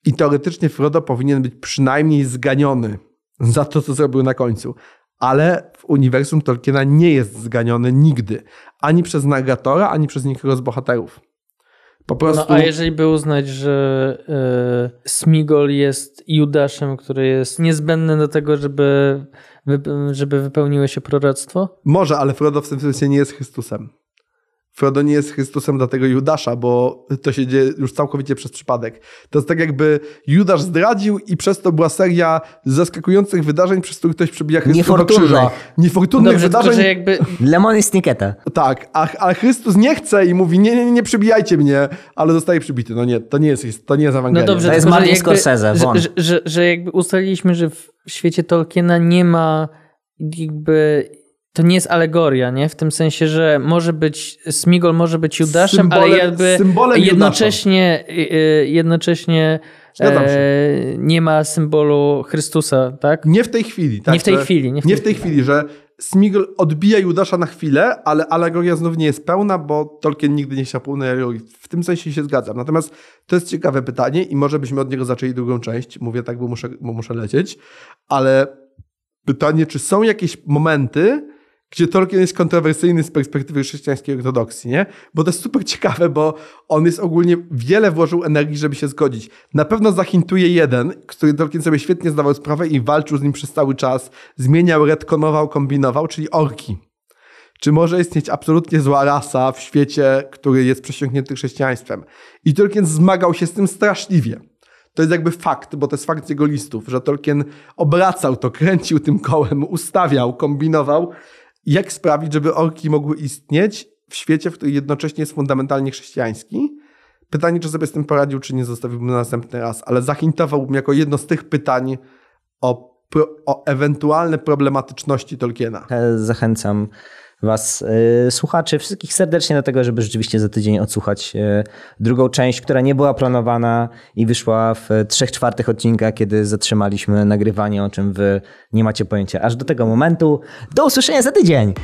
I teoretycznie Frodo powinien być przynajmniej zganiony za to, co zrobił na końcu. Ale w uniwersum Tolkiena nie jest zganiony nigdy. Ani przez narratora, ani przez nikogo z bohaterów. Po prostu... No a jeżeli by uznać, że y, Smigol jest Judaszem, który jest niezbędny do tego, żeby, żeby wypełniło się proroctwo? Może, ale Frodo w tym sensie nie jest Chrystusem. Frodo nie jest Chrystusem dla tego Judasza, bo to się dzieje już całkowicie przez przypadek. To jest tak jakby Judasz zdradził i przez to była seria zaskakujących wydarzeń, przez które ktoś przebija Chrystusa do krzyża. Niefortunnych Dobrze, wydarzeń. Tylko, że jakby... Lemon i Snicketa. Tak, a, a Chrystus nie chce i mówi, nie, nie, nie, nie przybijajcie mnie, ale zostaje przybity. No nie, to nie jest, to nie jest Ewangelia. No dobrze, To jest Martin Scorsese, że, że, że, że jakby ustaliliśmy, że w świecie Tolkiena nie ma jakby... To nie jest alegoria, nie? W tym sensie, że może być Smigol może być Judaszem, ale Symbolem- jakby symbolem jednocześnie, y, y, jednocześnie e, nie ma symbolu Chrystusa, tak? Nie w tej chwili. Tak, Nie w tej chwili, nie w nie tej w tej chwili, że Smigol odbija Judasza na chwilę, ale alegoria znów nie jest pełna, bo Tolkien nigdy nie chciał pełnej alegorii. W tym sensie się zgadzam. Natomiast to jest ciekawe pytanie i może byśmy od niego zaczęli drugą część. Mówię tak, bo muszę, bo muszę lecieć. Ale pytanie, czy są jakieś momenty, gdzie Tolkien jest kontrowersyjny z perspektywy chrześcijańskiej ortodoksji, nie? Bo to jest super ciekawe, bo on jest ogólnie, wiele włożył energii, żeby się zgodzić. Na pewno zahintuje jeden, który Tolkien sobie świetnie zdawał sprawę i walczył z nim przez cały czas, zmieniał, retkonował, kombinował, czyli orki. Czy może istnieć absolutnie zła rasa w świecie, który jest przesiąknięty chrześcijaństwem? I Tolkien zmagał się z tym straszliwie. To jest jakby fakt, bo to jest fakt z jego listów, że Tolkien obracał to, kręcił tym kołem, ustawiał, kombinował, jak sprawić, żeby orki mogły istnieć w świecie, w którym jednocześnie jest fundamentalnie chrześcijański. Pytanie, czy sobie z tym poradził, czy nie zostawiłbym na następny raz, ale zahintowałbym jako jedno z tych pytań o, o ewentualne problematyczności Tolkiena. Zachęcam Was, e, słuchaczy, wszystkich serdecznie do tego, żeby rzeczywiście za tydzień odsłuchać e, drugą część, która nie była planowana i wyszła w trzech czwartych odcinka, kiedy zatrzymaliśmy nagrywanie, o czym Wy nie macie pojęcia. Aż do tego momentu. Do usłyszenia za tydzień!